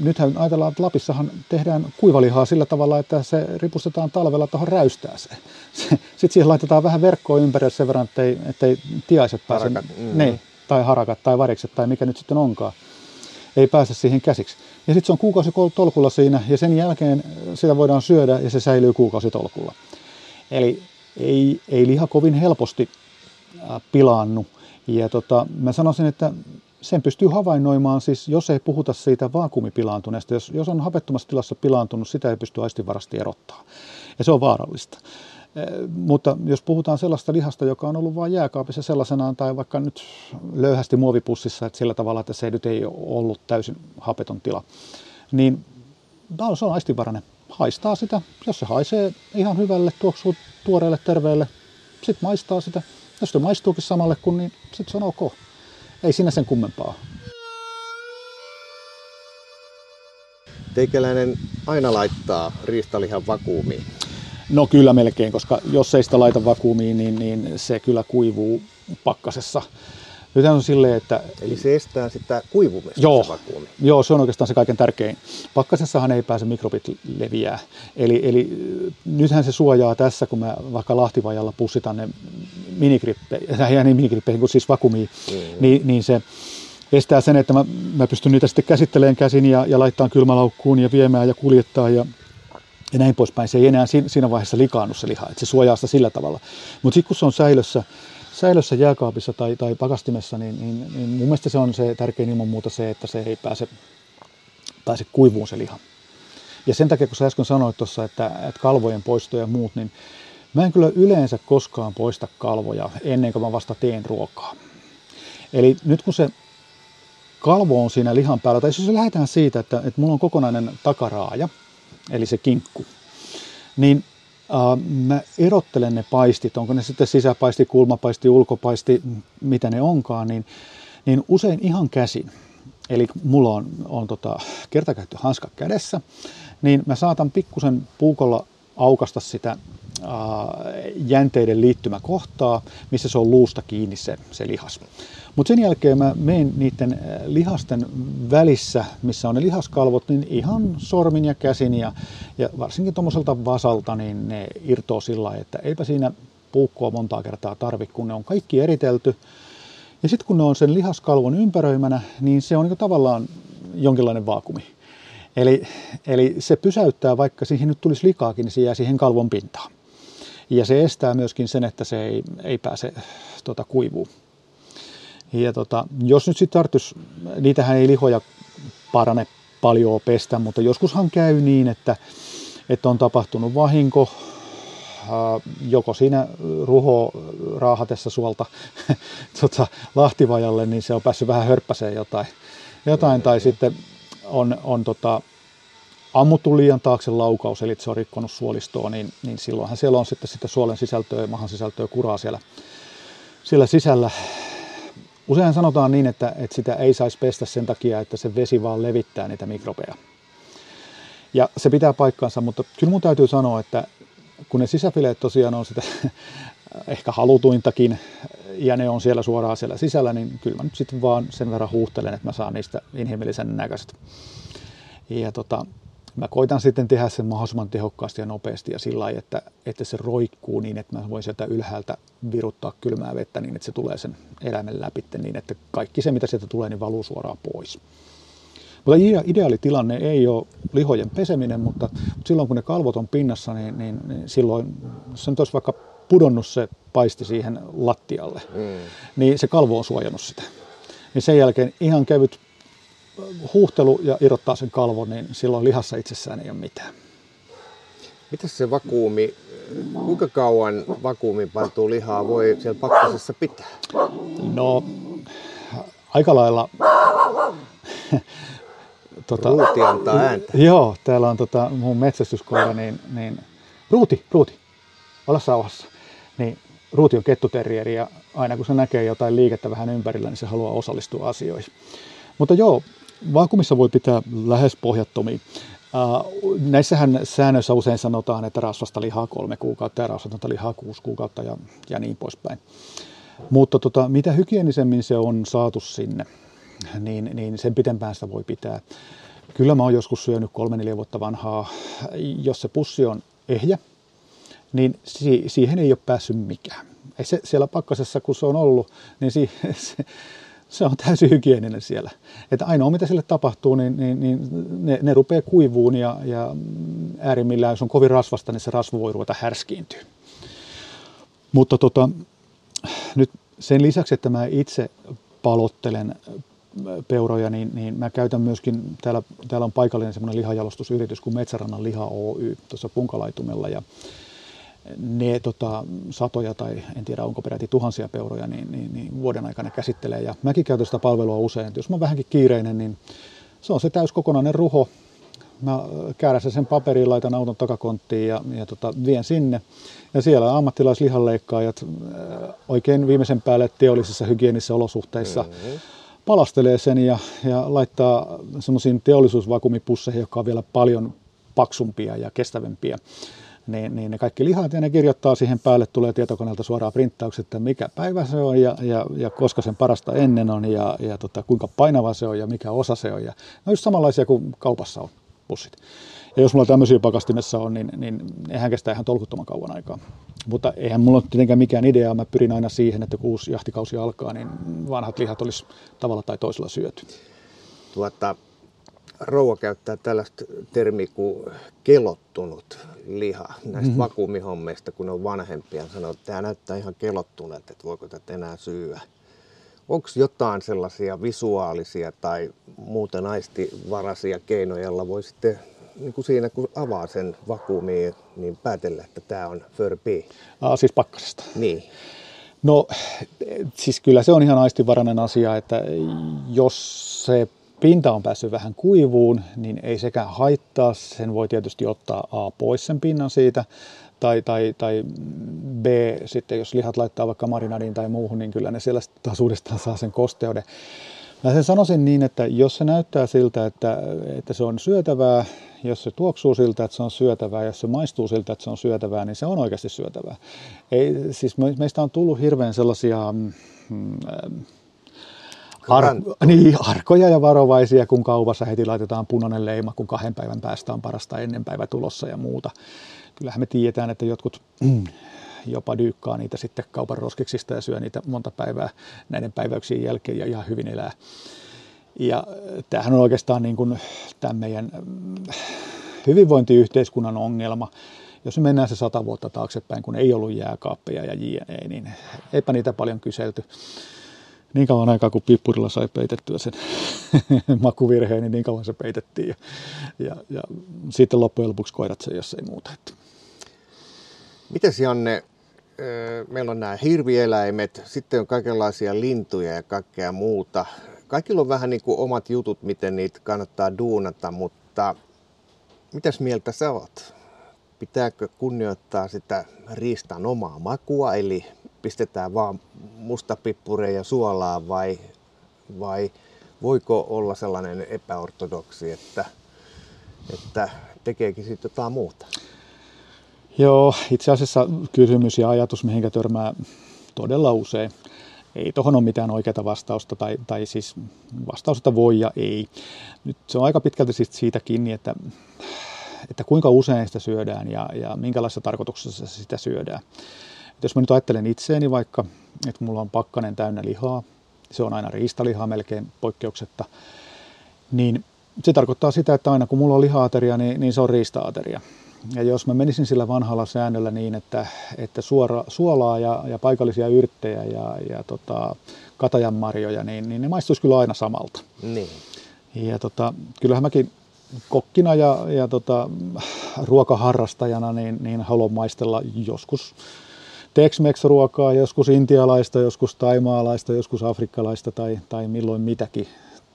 nythän ajatellaan, että Lapissahan tehdään kuivalihaa sillä tavalla, että se ripustetaan talvella tuohon räystääseen. Sitten siihen laitetaan vähän verkkoa ympärille sen verran, ettei, ettei tiaiset pääse, harakat, mm. niin, tai harakat tai varikset tai mikä nyt sitten onkaan, ei pääse siihen käsiksi. Ja sitten se on kuukausi tolkulla siinä ja sen jälkeen sitä voidaan syödä ja se säilyy kuukausi tolkulla. Eli ei, ei liha kovin helposti pilaannu. Ja tota, mä sanoisin, että sen pystyy havainnoimaan, siis jos ei puhuta siitä vaakumipilaantuneesta, jos, jos on havettomassa tilassa pilaantunut, sitä ei pysty aistivarasti erottaa. Ja se on vaarallista. E, mutta jos puhutaan sellaista lihasta, joka on ollut vain jääkaapissa sellaisenaan tai vaikka nyt löyhästi muovipussissa, että sillä tavalla, että se nyt ei ole ollut täysin hapeton tila, niin no, se on aistivarainen. Haistaa sitä, jos se haisee ihan hyvälle, tuoksuu tuoreelle, terveelle, sitten maistaa sitä. Jos se maistuukin samalle kuin, niin sitten se on ok ei siinä sen kummempaa. Teikäläinen aina laittaa riistalihan vakuumiin. No kyllä melkein, koska jos ei sitä laita vakuumiin, niin, niin se kyllä kuivuu pakkasessa. Nyt on silleen, että... Eli se estää sitä kuivumista joo, se vakuumi. Joo, se on oikeastaan se kaiken tärkein. Pakkasessahan ei pääse mikrobit leviää. Eli, eli nythän se suojaa tässä, kun mä vaikka lahtivajalla pussitan ne minikrippeihin, ei niin minikrippeihin kuin siis vakuumiin, mm. niin, niin se estää sen, että mä, mä pystyn niitä sitten käsittelemään käsin ja, ja laittaa kylmälaukkuun ja viemään ja kuljettaa ja, ja näin poispäin. Se ei enää siinä vaiheessa likaannu se liha, että se suojaa sitä sillä tavalla. Mutta sitten kun se on säilössä, säilössä jääkaapissa tai, tai pakastimessa, niin, niin, niin mun mielestä se on se tärkein ilman muuta se, että se ei pääse, pääse kuivuun se liha. Ja sen takia, kun sä äsken sanoit tuossa, että, että kalvojen poisto ja muut, niin mä en kyllä yleensä koskaan poista kalvoja ennen kuin mä vasta teen ruokaa. Eli nyt kun se kalvo on siinä lihan päällä, tai jos lähdetään siitä, että, että mulla on kokonainen takaraaja, eli se kinkku, niin mä erottelen ne paistit, onko ne sitten sisäpaisti, kulmapaisti, ulkopaisti, mitä ne onkaan, niin, niin usein ihan käsin. Eli mulla on, on tota, kertakäyttöhanska kädessä, niin mä saatan pikkusen puukolla aukasta sitä jänteiden liittymäkohtaa, missä se on luusta kiinni se, se lihas. Mutta sen jälkeen mä menen niiden lihasten välissä, missä on ne lihaskalvot, niin ihan sormin ja käsin ja, ja varsinkin tuommoiselta vasalta, niin ne irtoo sillä että eipä siinä puukkoa montaa kertaa tarvi, kun ne on kaikki eritelty. Ja sitten kun ne on sen lihaskalvon ympäröimänä, niin se on niin tavallaan jonkinlainen vaakumi. Eli, eli se pysäyttää, vaikka siihen nyt tulisi likaakin, niin se jää siihen kalvon pintaan. Ja se estää myöskin sen, että se ei, ei pääse tota, kuivuun. Ja tota, jos nyt sitten tarttis, niitähän ei lihoja parane paljon pestä, mutta joskushan käy niin, että, että on tapahtunut vahinko, joko siinä ruho raahatessa suolta tota, lahtivajalle, niin se on päässyt vähän hörppäseen jotain, jotain tai sitten on, on tota, ammuttu liian taakse laukaus, eli se on rikkonut suolistoa, niin, niin silloinhan siellä on sitten sitä suolen sisältöä ja mahan sisältöä kuraa siellä, siellä sisällä. Usein sanotaan niin, että, että sitä ei saisi pestä sen takia, että se vesi vaan levittää niitä mikrobeja. Ja se pitää paikkansa, mutta kyllä mun täytyy sanoa, että kun ne sisäfileet tosiaan on sitä ehkä halutuintakin ja ne on siellä suoraan siellä sisällä, niin kyllä mä nyt sitten vaan sen verran huuhtelen, että mä saan niistä inhimillisen näköiset. Ja tota, mä koitan sitten tehdä sen mahdollisimman tehokkaasti ja nopeasti ja sillä lailla, että, että se roikkuu niin, että mä voin sieltä ylhäältä viruttaa kylmää vettä niin, että se tulee sen eläimen läpi niin, että kaikki se, mitä sieltä tulee, niin valuu suoraan pois. Mutta ideaali tilanne ei ole lihojen peseminen, mutta, mutta silloin kun ne kalvot on pinnassa, niin, niin, niin silloin, jos se olisi vaikka pudonnut se paisti siihen lattialle, mm. niin se kalvo on suojannut sitä. Niin sen jälkeen ihan kevyt huuhtelu ja irrottaa sen kalvon, niin silloin lihassa itsessään ei ole mitään. Mitäs se vakuumi, kuinka kauan vakuumin pantuu lihaa voi siellä pakkasessa pitää? No, aika lailla... tota, Ruuti antaa ääntä. Joo, täällä on tota, mun metsästyskoira, niin, niin Ruuti, Ruuti, olla sauhassa. Niin ruution kettuterrieri ja aina kun se näkee jotain liikettä vähän ympärillä, niin se haluaa osallistua asioihin. Mutta joo, vaakumissa voi pitää lähes pohjattomia. näissähän säännöissä usein sanotaan, että rasvasta lihaa kolme kuukautta ja rasvatonta lihaa kuusi kuukautta ja, ja niin poispäin. Mutta tota, mitä hygienisemmin se on saatu sinne, niin, niin sen pitempään sitä voi pitää. Kyllä mä oon joskus syönyt kolme neljä vuotta vanhaa, jos se pussi on ehjä, niin si- siihen ei ole päässyt mikään. Ei se, siellä pakkasessa, kun se on ollut, niin si- se, se on täysin hygieninen siellä. Että ainoa mitä sille tapahtuu, niin, niin, niin ne, ne rupeaa kuivuun ja, ja äärimmillään, jos on kovin rasvasta, niin se rasva voi ruveta härskiintyä. Mutta tota, nyt sen lisäksi, että mä itse palottelen peuroja, niin, niin mä käytän myöskin, täällä, täällä on paikallinen semmoinen lihajalostusyritys kuin Metsärannan liha Oy tuossa Punkalaitumella ja ne tota, satoja tai en tiedä onko peräti tuhansia peuroja, niin, niin, niin vuoden aikana käsittelee. Ja mäkin käytän sitä palvelua usein. että jos mä oon vähänkin kiireinen, niin se on se täyskokonainen ruho. Mä kääräsen sen paperiin, laitan auton takakonttiin ja, ja tota, vien sinne. Ja siellä ammattilaislihanleikkaajat oikein viimeisen päälle teollisissa hygienisissä olosuhteissa mm-hmm. palastelee sen ja, ja laittaa semmoisiin teollisuusvakuumipusseihin, jotka on vielä paljon paksumpia ja kestävämpiä niin, niin ne kaikki lihat ja ne kirjoittaa siihen päälle, tulee tietokoneelta suoraan printtaukset, että mikä päivä se on ja, ja, ja koska sen parasta ennen on ja, ja tota, kuinka painava se on ja mikä osa se on. Ja ne on just samanlaisia kuin kaupassa on pussit. Ja jos mulla tämmöisiä pakastimessa on, niin, niin eihän kestä ihan tolkuttoman kauan aikaa. Mutta eihän mulla ole tietenkään mikään idea. Mä pyrin aina siihen, että kun uusi jahtikausi alkaa, niin vanhat lihat olisi tavalla tai toisella syöty. Tuota, rouva käyttää tällaista termiä kuin kelottunut liha näistä mm-hmm. vakuumihommeista, kun on vanhempia. Sanoo, että tämä näyttää ihan kelottuneelta, että voiko tätä enää syyä. Onko jotain sellaisia visuaalisia tai muuten aistivaraisia keinoja, joilla voi sitten niin kuin siinä kun avaa sen vakuumiin, niin päätellä, että tämä on förpi? Ah, siis pakkasesta. Niin. No siis kyllä se on ihan aistivarainen asia, että jos se pinta on päässyt vähän kuivuun, niin ei sekään haittaa. Sen voi tietysti ottaa A pois sen pinnan siitä, tai, tai, tai B, sitten jos lihat laittaa vaikka marinadiin tai muuhun, niin kyllä ne siellä taas uudestaan saa sen kosteuden. Mä sen sanoisin niin, että jos se näyttää siltä, että, että se on syötävää, jos se tuoksuu siltä, että se on syötävää, jos se maistuu siltä, että se on syötävää, niin se on oikeasti syötävää. Ei, siis meistä on tullut hirveän sellaisia mm, Ar- niin, arkoja ja varovaisia, kun kaupassa heti laitetaan punainen leima, kun kahden päivän päästä on parasta ennen päivä tulossa ja muuta. Kyllähän me tiedetään, että jotkut mm, jopa dyykkaa niitä sitten kaupan roskiksista ja syö niitä monta päivää näiden päiväyksien jälkeen ja ihan hyvin elää. Ja tämähän on oikeastaan niin kuin tämän meidän mm, hyvinvointiyhteiskunnan ongelma. Jos me mennään se sata vuotta taaksepäin, kun ei ollut jääkaappeja ja jne, niin eipä niitä paljon kyselty niin kauan aikaa, kun pippurilla sai peitettyä sen makuvirheen, niin niin kauan se peitettiin. Ja, ja, ja sitten loppujen lopuksi koirat se, jos ei muuta. Mites Janne, meillä on nämä hirvieläimet, sitten on kaikenlaisia lintuja ja kaikkea muuta. Kaikilla on vähän niin kuin omat jutut, miten niitä kannattaa duunata, mutta mitäs mieltä sä oot? Pitääkö kunnioittaa sitä riistan omaa makua, eli pistetään vaan mustapippureja ja suolaa vai, vai voiko olla sellainen epäortodoksi, että, että tekeekin sitten jotain muuta? Joo, itse asiassa kysymys ja ajatus, mihinkä törmää todella usein. Ei tuohon ole mitään oikeaa vastausta, tai, tai siis vastausta voi ja ei. Nyt se on aika pitkälti siitä kiinni, että, että kuinka usein sitä syödään ja, ja minkälaisessa tarkoituksessa sitä syödään. Et jos mä nyt ajattelen itseeni vaikka, että mulla on pakkanen täynnä lihaa, se on aina riistalihaa melkein poikkeuksetta, niin se tarkoittaa sitä, että aina kun mulla on lihaateria, niin, niin se on riistaateria. Ja jos mä menisin sillä vanhalla säännöllä niin, että, että suora, suolaa ja, ja paikallisia yrttejä ja, ja tota, katajanmarjoja, niin, niin ne maistuisi kyllä aina samalta. Niin. Ja tota, kyllähän mäkin kokkina ja, ja tota, ruokaharrastajana niin, niin haluan maistella joskus Tex-Mex-ruokaa, joskus intialaista, joskus taimaalaista, joskus afrikkalaista tai, tai milloin mitäkin.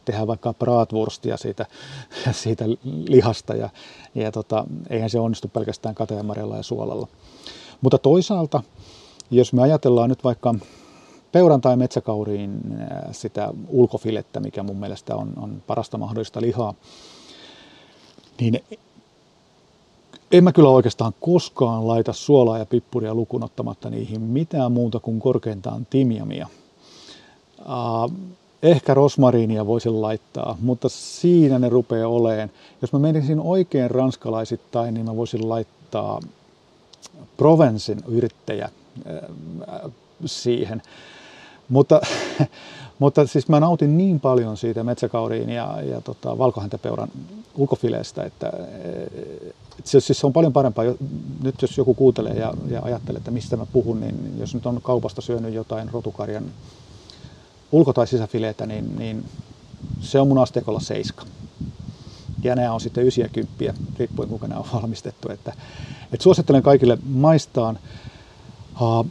Tehdään vaikka bratwurstia siitä, siitä lihasta ja, ja tota, eihän se onnistu pelkästään kateamarjalla ja suolalla. Mutta toisaalta, jos me ajatellaan nyt vaikka peuran tai metsäkauriin sitä ulkofilettä, mikä mun mielestä on, on parasta mahdollista lihaa, niin en mä kyllä oikeastaan koskaan laita suolaa ja pippuria lukunottamatta niihin mitään muuta kuin korkeintaan timjamia. Ehkä rosmariinia voisin laittaa, mutta siinä ne rupeaa oleen. Jos mä menisin oikein ranskalaisittain, niin mä voisin laittaa Provensin yrittäjä siihen. Mutta, mutta siis mä nautin niin paljon siitä metsäkauriin ja, ja tota, valkohäntäpeuran ulkofileestä, että, että se, siis se on paljon parempaa. Nyt jos joku kuuntelee ja, ja ajattelee, että mistä mä puhun, niin jos nyt on kaupasta syönyt jotain rotukarjan ulko- tai sisäfileitä, niin, niin se on mun asteikolla seiska. Ja nämä on sitten ysiä kymppiä, riippuen kuinka nämä on valmistettu. Että, että suosittelen kaikille maistaan. Uh,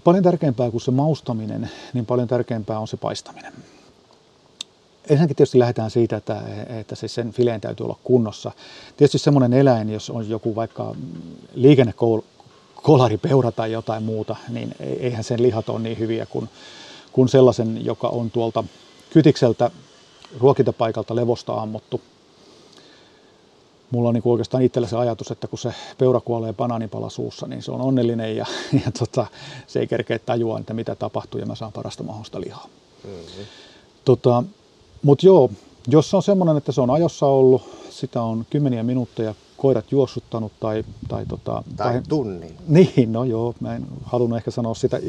paljon tärkeämpää kuin se maustaminen, niin paljon tärkeämpää on se paistaminen. Ensinnäkin tietysti lähdetään siitä, että, että se sen fileen täytyy olla kunnossa. Tietysti semmoinen eläin, jos on joku vaikka liikennekolari, peura tai jotain muuta, niin eihän sen lihat ole niin hyviä kuin, kuin sellaisen, joka on tuolta kytikseltä ruokintapaikalta levosta ammuttu. Mulla on niin oikeastaan itsellä se ajatus, että kun se peura kuolee banaanipala suussa, niin se on onnellinen ja, ja tota, se ei kerkeä tajua, että mitä tapahtuu ja mä saan parasta mahdollista lihaa. Mm-hmm. Tota, Mutta joo, jos se on semmoinen, että se on ajossa ollut, sitä on kymmeniä minuutteja koirat juossuttanut tai... Tai, tota, tai pah... tunnin. Niin, no joo, mä en halunnut ehkä sanoa sitä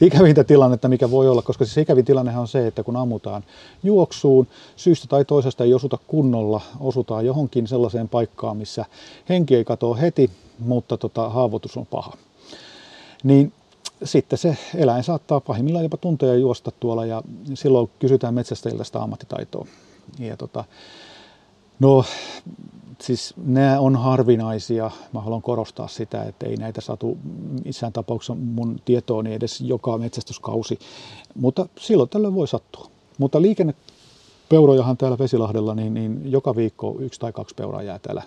ikävintä tilannetta, mikä voi olla, koska siis ikävin tilannehan on se, että kun ammutaan juoksuun, syystä tai toisesta ei osuta kunnolla, osutaan johonkin sellaiseen paikkaan, missä henki ei katoa heti, mutta tota, haavoitus on paha. Niin sitten se eläin saattaa pahimmillaan jopa tunteja juosta tuolla ja silloin kysytään metsästäjiltä sitä ammattitaitoa. Ja tota, no siis nämä on harvinaisia. Mä haluan korostaa sitä, että ei näitä satu missään tapauksessa mun tietooni edes joka metsästyskausi. Mutta silloin tällöin voi sattua. Mutta liikennepeurojahan täällä Vesilahdella, niin, niin joka viikko yksi tai kaksi peuraa jää täällä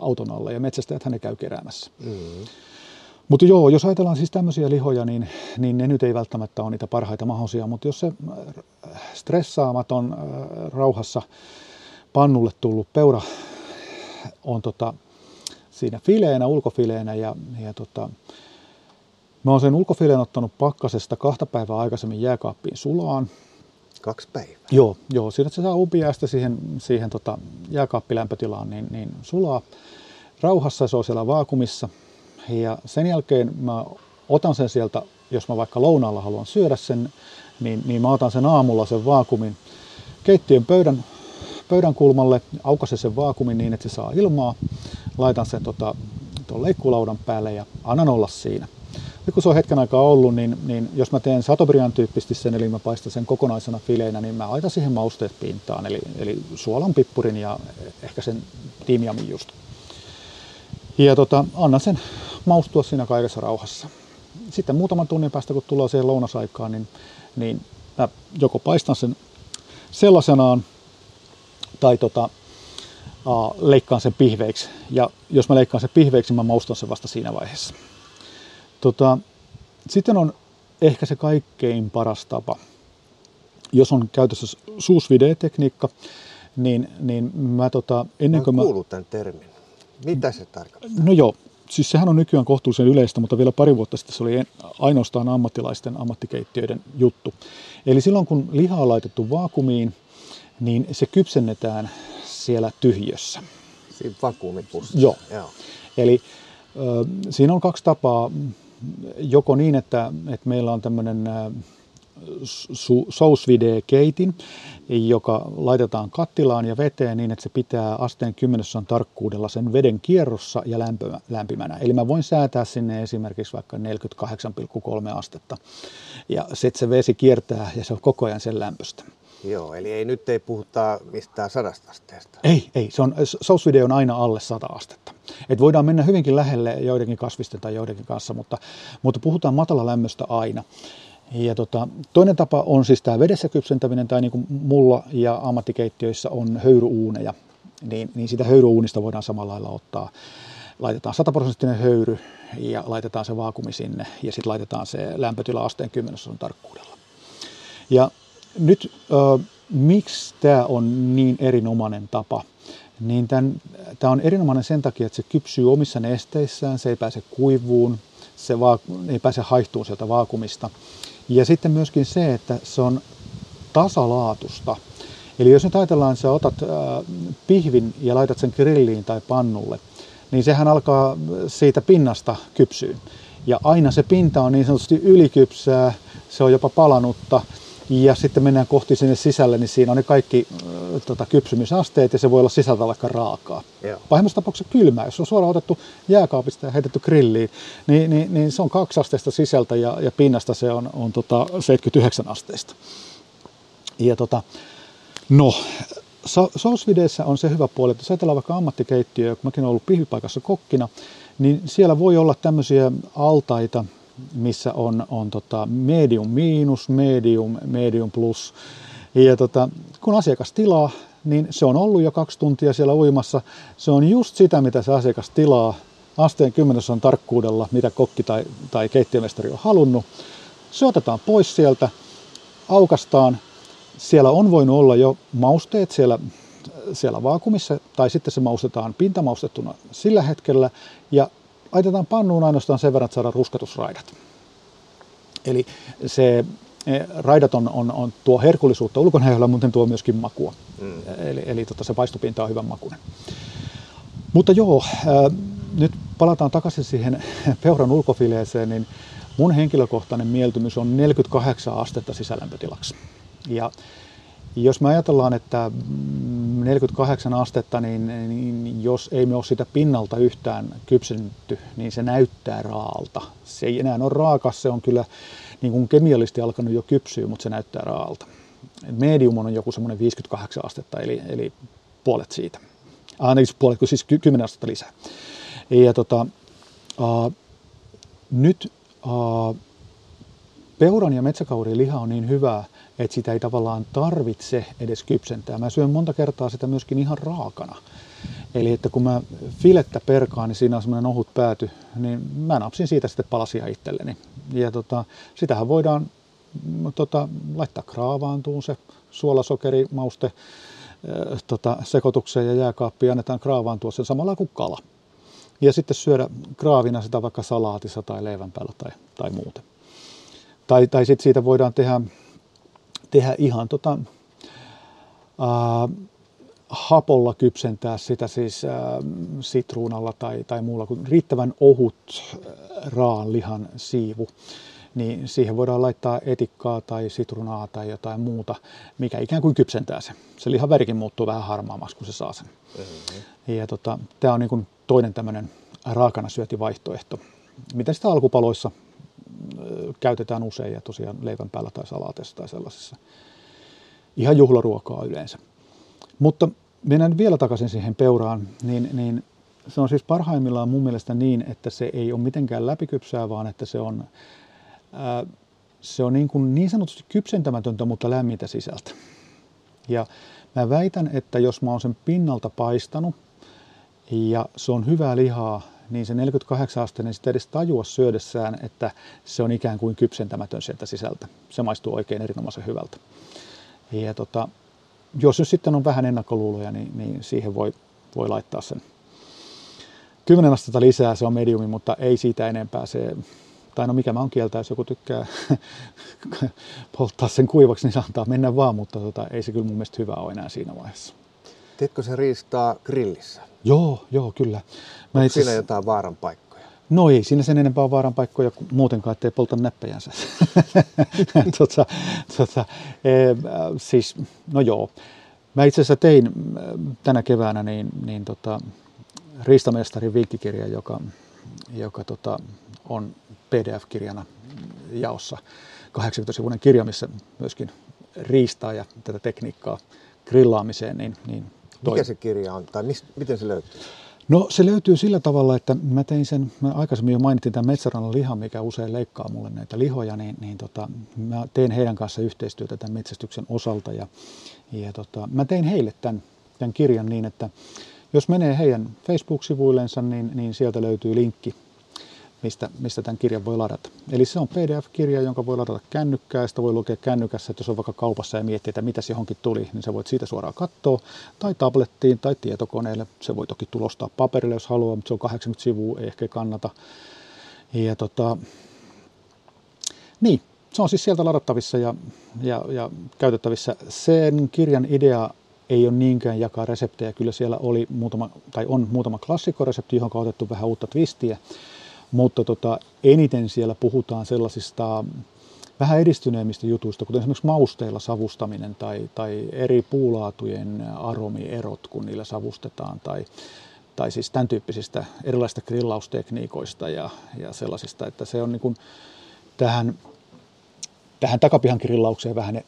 auton alle ja metsästäjät ne käy keräämässä. Mm. Mutta joo, jos ajatellaan siis tämmöisiä lihoja, niin, niin ne nyt ei välttämättä ole niitä parhaita mahdollisia, mutta jos se stressaamaton rauhassa pannulle tullut peura on tota, siinä fileenä, ulkofileenä ja, ja tota, mä oon sen ulkofileen ottanut pakkasesta kahta päivää aikaisemmin jääkaappiin sulaan. Kaksi päivää? Joo, joo siinä se saa upiaista siihen, siihen tota jääkaappilämpötilaan, niin, niin sulaa rauhassa, se on siellä vaakumissa. Ja sen jälkeen mä otan sen sieltä, jos mä vaikka lounaalla haluan syödä sen, niin, niin mä otan sen aamulla sen vaakumin keittiön pöydän pöydän kulmalle, aukasen sen vaakumin niin, että se saa ilmaa, laitan sen tota, tuon leikkulaudan päälle ja annan olla siinä. Nyt kun se on hetken aikaa ollut, niin, niin jos mä teen satobrian tyyppisesti sen, eli mä paistan sen kokonaisena fileinä, niin mä laitan siihen mausteet pintaan, eli, eli suolan pippurin ja ehkä sen timjamin just. Ja tota, annan sen maustua siinä kaikessa rauhassa. Sitten muutaman tunnin päästä, kun tulee siihen lounasaikaan, niin, niin mä joko paistan sen sellaisenaan tai tota, uh, leikkaan sen pihveiksi. Ja jos mä leikkaan sen pihveiksi, mä maustan sen vasta siinä vaiheessa. Tota, sitten on ehkä se kaikkein paras tapa. Jos on käytössä suusvide-tekniikka, niin, niin mä tota, ennen kuin mä... tämän termin. Mitä se tarkoittaa? No joo, siis sehän on nykyään kohtuullisen yleistä, mutta vielä pari vuotta sitten se oli ainoastaan ammattilaisten ammattikeittiöiden juttu. Eli silloin kun liha on laitettu vaakumiin, niin se kypsennetään siellä tyhjössä. Siinä vakuumipussissa? Joo. Joo. Eli ö, siinä on kaksi tapaa. Joko niin, että, että meillä on tämmöinen sousvide-keitin, joka laitetaan kattilaan ja veteen niin, että se pitää asteen kymmenessä tarkkuudella sen veden kierrossa ja lämpimänä. Eli mä voin säätää sinne esimerkiksi vaikka 48,3 astetta. Ja sitten se vesi kiertää ja se on koko ajan sen lämpöstä. Joo, eli ei nyt ei puhuta mistään sadasta asteesta. Ei, ei. Se on, sousvide on aina alle 100 astetta. Et voidaan mennä hyvinkin lähelle joidenkin kasvisten tai joidenkin kanssa, mutta, mutta puhutaan matala lämmöstä aina. Ja tota, toinen tapa on siis tämä vedessä kypsentäminen, tai niin kuin mulla ja ammattikeittiöissä on höyryuuneja. Niin, niin sitä höyryuunista voidaan samalla lailla ottaa. Laitetaan 100 prosenttinen höyry ja laitetaan se vaakumi sinne ja sitten laitetaan se lämpötila asteen kymmenesosan tarkkuudella. Ja nyt äh, miksi tämä on niin erinomainen tapa? Niin tämä on erinomainen sen takia, että se kypsyy omissa nesteissään, se ei pääse kuivuun, se va- ei pääse haihtuun sieltä vaakumista. Ja sitten myöskin se, että se on tasalaatusta. Eli jos nyt ajatellaan, että sä otat äh, pihvin ja laitat sen grilliin tai pannulle, niin sehän alkaa siitä pinnasta kypsyä. Ja aina se pinta on niin sanotusti ylikypsää, se on jopa palanutta, ja sitten mennään kohti sinne sisälle, niin siinä on ne kaikki äh, tota, kypsymisasteet ja se voi olla sisältä vaikka raakaa. Joo. Pahimmassa tapauksessa kylmää, jos on suoraan otettu jääkaapista ja heitetty grilliin, niin, niin, niin se on kaksi asteista sisältä ja, ja pinnasta se on, on tota 79 asteista. Ja tota, no, Sousvideissä on se hyvä puoli, että jos ajatellaan vaikka ammattikeittiöä, kun mäkin olen ollut pihvipaikassa kokkina, niin siellä voi olla tämmöisiä altaita, missä on, on tota medium miinus, medium, medium plus. Ja tota, kun asiakas tilaa, niin se on ollut jo kaksi tuntia siellä uimassa. Se on just sitä, mitä se asiakas tilaa asteen kymmenesosan tarkkuudella, mitä kokki tai, tai keittiömestari on halunnut. Se otetaan pois sieltä, aukastaan. Siellä on voinut olla jo mausteet siellä, siellä vaakumissa, tai sitten se maustetaan pintamaustettuna sillä hetkellä, ja laitetaan pannuun ainoastaan sen verran, että saadaan ruskatusraidat. Eli se e, raidat on, on, on tuo herkullisuutta ulkonäöllä, mutta tuo myöskin makua. Mm. Eli, eli tota, se paistopinta on hyvän makuinen. Mutta joo, ää, nyt palataan takaisin siihen peuran ulkofileeseen, niin mun henkilökohtainen mieltymys on 48 astetta sisälämpötilaksi. Ja jos me ajatellaan, että 48 astetta, niin, niin jos ei me ole sitä pinnalta yhtään kypsennetty, niin se näyttää raalta. Se ei enää ole raaka, se on kyllä niin kuin kemiallisesti alkanut jo kypsyä, mutta se näyttää raalta. Medium on joku semmoinen 58 astetta, eli, eli puolet siitä. Ah, niin, puolet, siis 10 astetta lisää. Ja tota, uh, nyt uh, peuran ja metsäkaurin liha on niin hyvää, että sitä ei tavallaan tarvitse edes kypsentää. Mä syön monta kertaa sitä myöskin ihan raakana. Eli että kun mä filettä perkaan, niin siinä on semmoinen ohut pääty, niin mä napsin siitä sitten palasia itselleni. Ja tota, sitähän voidaan tota, laittaa kraavaantuun se suolasokeri, mauste, äh, tota, sekoitukseen ja jääkaappiin annetaan kraavaantua sen samalla kuin kala. Ja sitten syödä kraavina sitä vaikka salaatissa tai leivän päällä tai, tai muuten. Tai, tai sitten siitä voidaan tehdä tehdä ihan tota, ää, hapolla kypsentää sitä siis ää, sitruunalla tai, tai muulla kuin riittävän ohut raan lihan siivu, niin siihen voidaan laittaa etikkaa tai sitruunaa tai jotain muuta, mikä ikään kuin kypsentää se. Se lihan värikin muuttuu vähän harmaammaksi, kun se saa sen. Mm-hmm. Ja tota, tämä on niin toinen tämmöinen raakana syötivaihtoehto. Miten sitä alkupaloissa käytetään usein ja tosiaan leivän päällä tai salaateissa tai sellaisessa. Ihan juhlaruokaa yleensä. Mutta mennään vielä takaisin siihen peuraan, niin, niin se on siis parhaimmillaan mun mielestä niin, että se ei ole mitenkään läpikypsää, vaan että se on, ää, se on niin, kuin niin sanotusti kypsentämätöntä, mutta lämmintä sisältä. Ja mä väitän, että jos mä oon sen pinnalta paistanut ja se on hyvää lihaa, niin se 48 asteinen sitten edes tajua syödessään, että se on ikään kuin kypsentämätön sieltä sisältä. Se maistuu oikein erinomaisen hyvältä. Ja tota, jos nyt sitten on vähän ennakkoluuloja, niin, niin siihen voi, voi laittaa sen 10 astetta lisää, se on mediumi, mutta ei siitä enempää. Se, tai no mikä mä on kieltä, jos joku tykkää polttaa sen kuivaksi, niin se antaa mennä vaan, mutta tota, ei se kyllä mun mielestä hyvä ole enää siinä vaiheessa. Teetkö se riistaa grillissä? Joo, joo, kyllä. Mä Onko siinä jotain vaaran paikkoja? No ei siinä sen enempää vaaran paikkoja kuin muutenkaan, ettei polta näppejänsä. tota, tota, e, siis, no joo. Mä itse asiassa tein tänä keväänä niin, niin tota, Riistamestarin viikkikirja, joka, joka tota, on PDF-kirjana jaossa 80-sivuinen kirja, missä myöskin riistaa ja tätä tekniikkaa grillaamiseen, niin, niin toi. Mikä se kirja on, tai mis, miten se löytyy? No se löytyy sillä tavalla, että mä tein sen, mä aikaisemmin jo mainitsin tämän metsärannan lihan, mikä usein leikkaa mulle näitä lihoja, niin, niin tota, mä tein heidän kanssa yhteistyötä tämän metsästyksen osalta ja, ja tota, mä tein heille tämän, tämän kirjan niin, että jos menee heidän Facebook-sivuillensa, niin, niin sieltä löytyy linkki mistä, mistä tämän kirjan voi ladata. Eli se on PDF-kirja, jonka voi ladata kännykkää, sitä voi lukea kännykässä, että jos on vaikka kaupassa ja miettii, että mitä johonkin tuli, niin sä voit siitä suoraan katsoa, tai tablettiin tai tietokoneelle. Se voi toki tulostaa paperille, jos haluaa, mutta se on 80 sivua, ei ehkä kannata. Ja tota, niin, se on siis sieltä ladattavissa ja, ja, ja käytettävissä. Sen kirjan idea ei ole niinkään jakaa reseptejä. Kyllä siellä oli muutama, tai on muutama klassikkoresepti, johon on otettu vähän uutta twistiä. Mutta tota, eniten siellä puhutaan sellaisista vähän edistyneemmistä jutuista, kuten esimerkiksi mausteilla savustaminen tai, tai eri puulaatujen aromierot, kun niillä savustetaan, tai, tai siis tämän tyyppisistä erilaisista grillaustekniikoista ja, ja sellaisista, että se on niin kuin tähän, tähän takapihan grillaukseen vähän,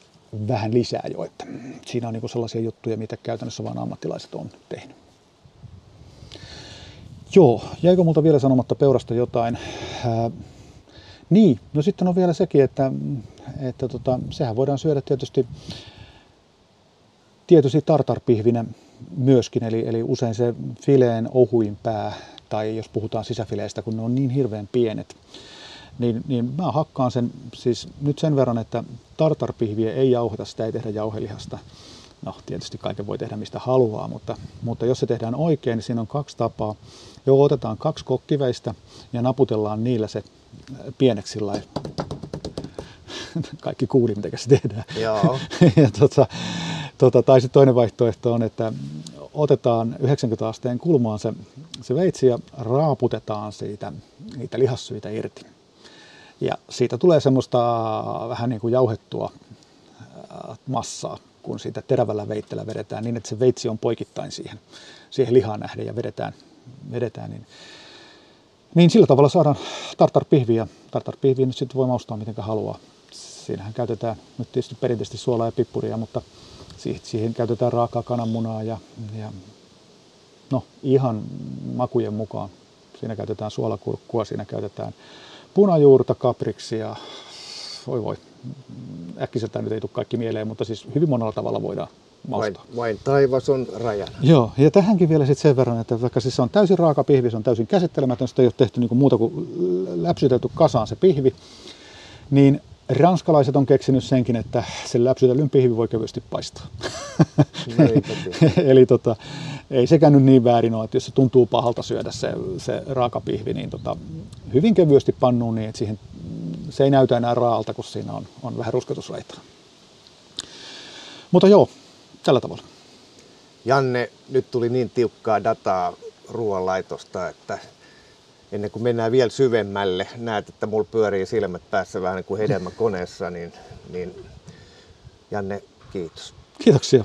vähän lisää jo, että siinä on niin kuin sellaisia juttuja, mitä käytännössä vain ammattilaiset on tehnyt. Joo, jäikö multa vielä sanomatta peurasta jotain? Ää, niin, no sitten on vielä sekin, että, että tota, sehän voidaan syödä tietysti, tietysti tartarpihvinä myöskin, eli, eli usein se fileen ohuin pää, tai jos puhutaan sisäfileistä, kun ne on niin hirveän pienet, niin, niin mä hakkaan sen siis nyt sen verran, että tartarpihviä ei jauheta, sitä ei tehdä jauhelihasta. No, tietysti kaiken voi tehdä mistä haluaa, mutta, mutta jos se tehdään oikein, niin siinä on kaksi tapaa. Jo otetaan kaksi kokkiveistä ja naputellaan niillä se pieneksi sillä kaikki kuuli, mitä se tehdään. Joo. ja tota, tota, tai sitten toinen vaihtoehto on, että otetaan 90 asteen kulmaan se, se veitsi ja raaputetaan siitä niitä lihassyitä irti. Ja siitä tulee semmoista vähän niin kuin jauhettua massaa, kun siitä terävällä veitteellä vedetään niin, että se veitsi on poikittain siihen, siihen lihaan nähden ja vedetään, vedetään niin, niin sillä tavalla saadaan tartarpihviä. Tartarpihviä nyt sitten voi maustaa miten haluaa. Siinähän käytetään nyt tietysti perinteisesti suolaa ja pippuria, mutta siihen, käytetään raakaa kananmunaa ja, ja no ihan makujen mukaan. Siinä käytetään suolakurkkua, siinä käytetään punajuurta, kapriksia, voi voi, äkkiseltään nyt ei tule kaikki mieleen, mutta siis hyvin monella tavalla voidaan. Vain, vain taivas on rajana. Joo, ja tähänkin vielä sitten sen verran, että vaikka siis se on täysin raaka pihvi, se on täysin käsittelemätön, sitä ei ole tehty niin muuta kuin läpsytelty kasaan se pihvi, niin ranskalaiset on keksinyt senkin, että sen läpsytellyn pihvi voi kevyesti paistaa. No, Eli tota, ei sekään nyt niin väärin ole, että jos se tuntuu pahalta syödä se, se raaka pihvi, niin tota, hyvin kevyesti pannuun niin, että siihen, se ei näytä enää raalta, kun siinä on, on vähän rusketusraitaa. Mutta joo, tällä tavalla. Janne, nyt tuli niin tiukkaa dataa ruoanlaitosta, että ennen kuin mennään vielä syvemmälle, näet, että mulla pyörii silmät päässä vähän niin kuin hedelmäkoneessa, niin, niin Janne, kiitos. Kiitoksia.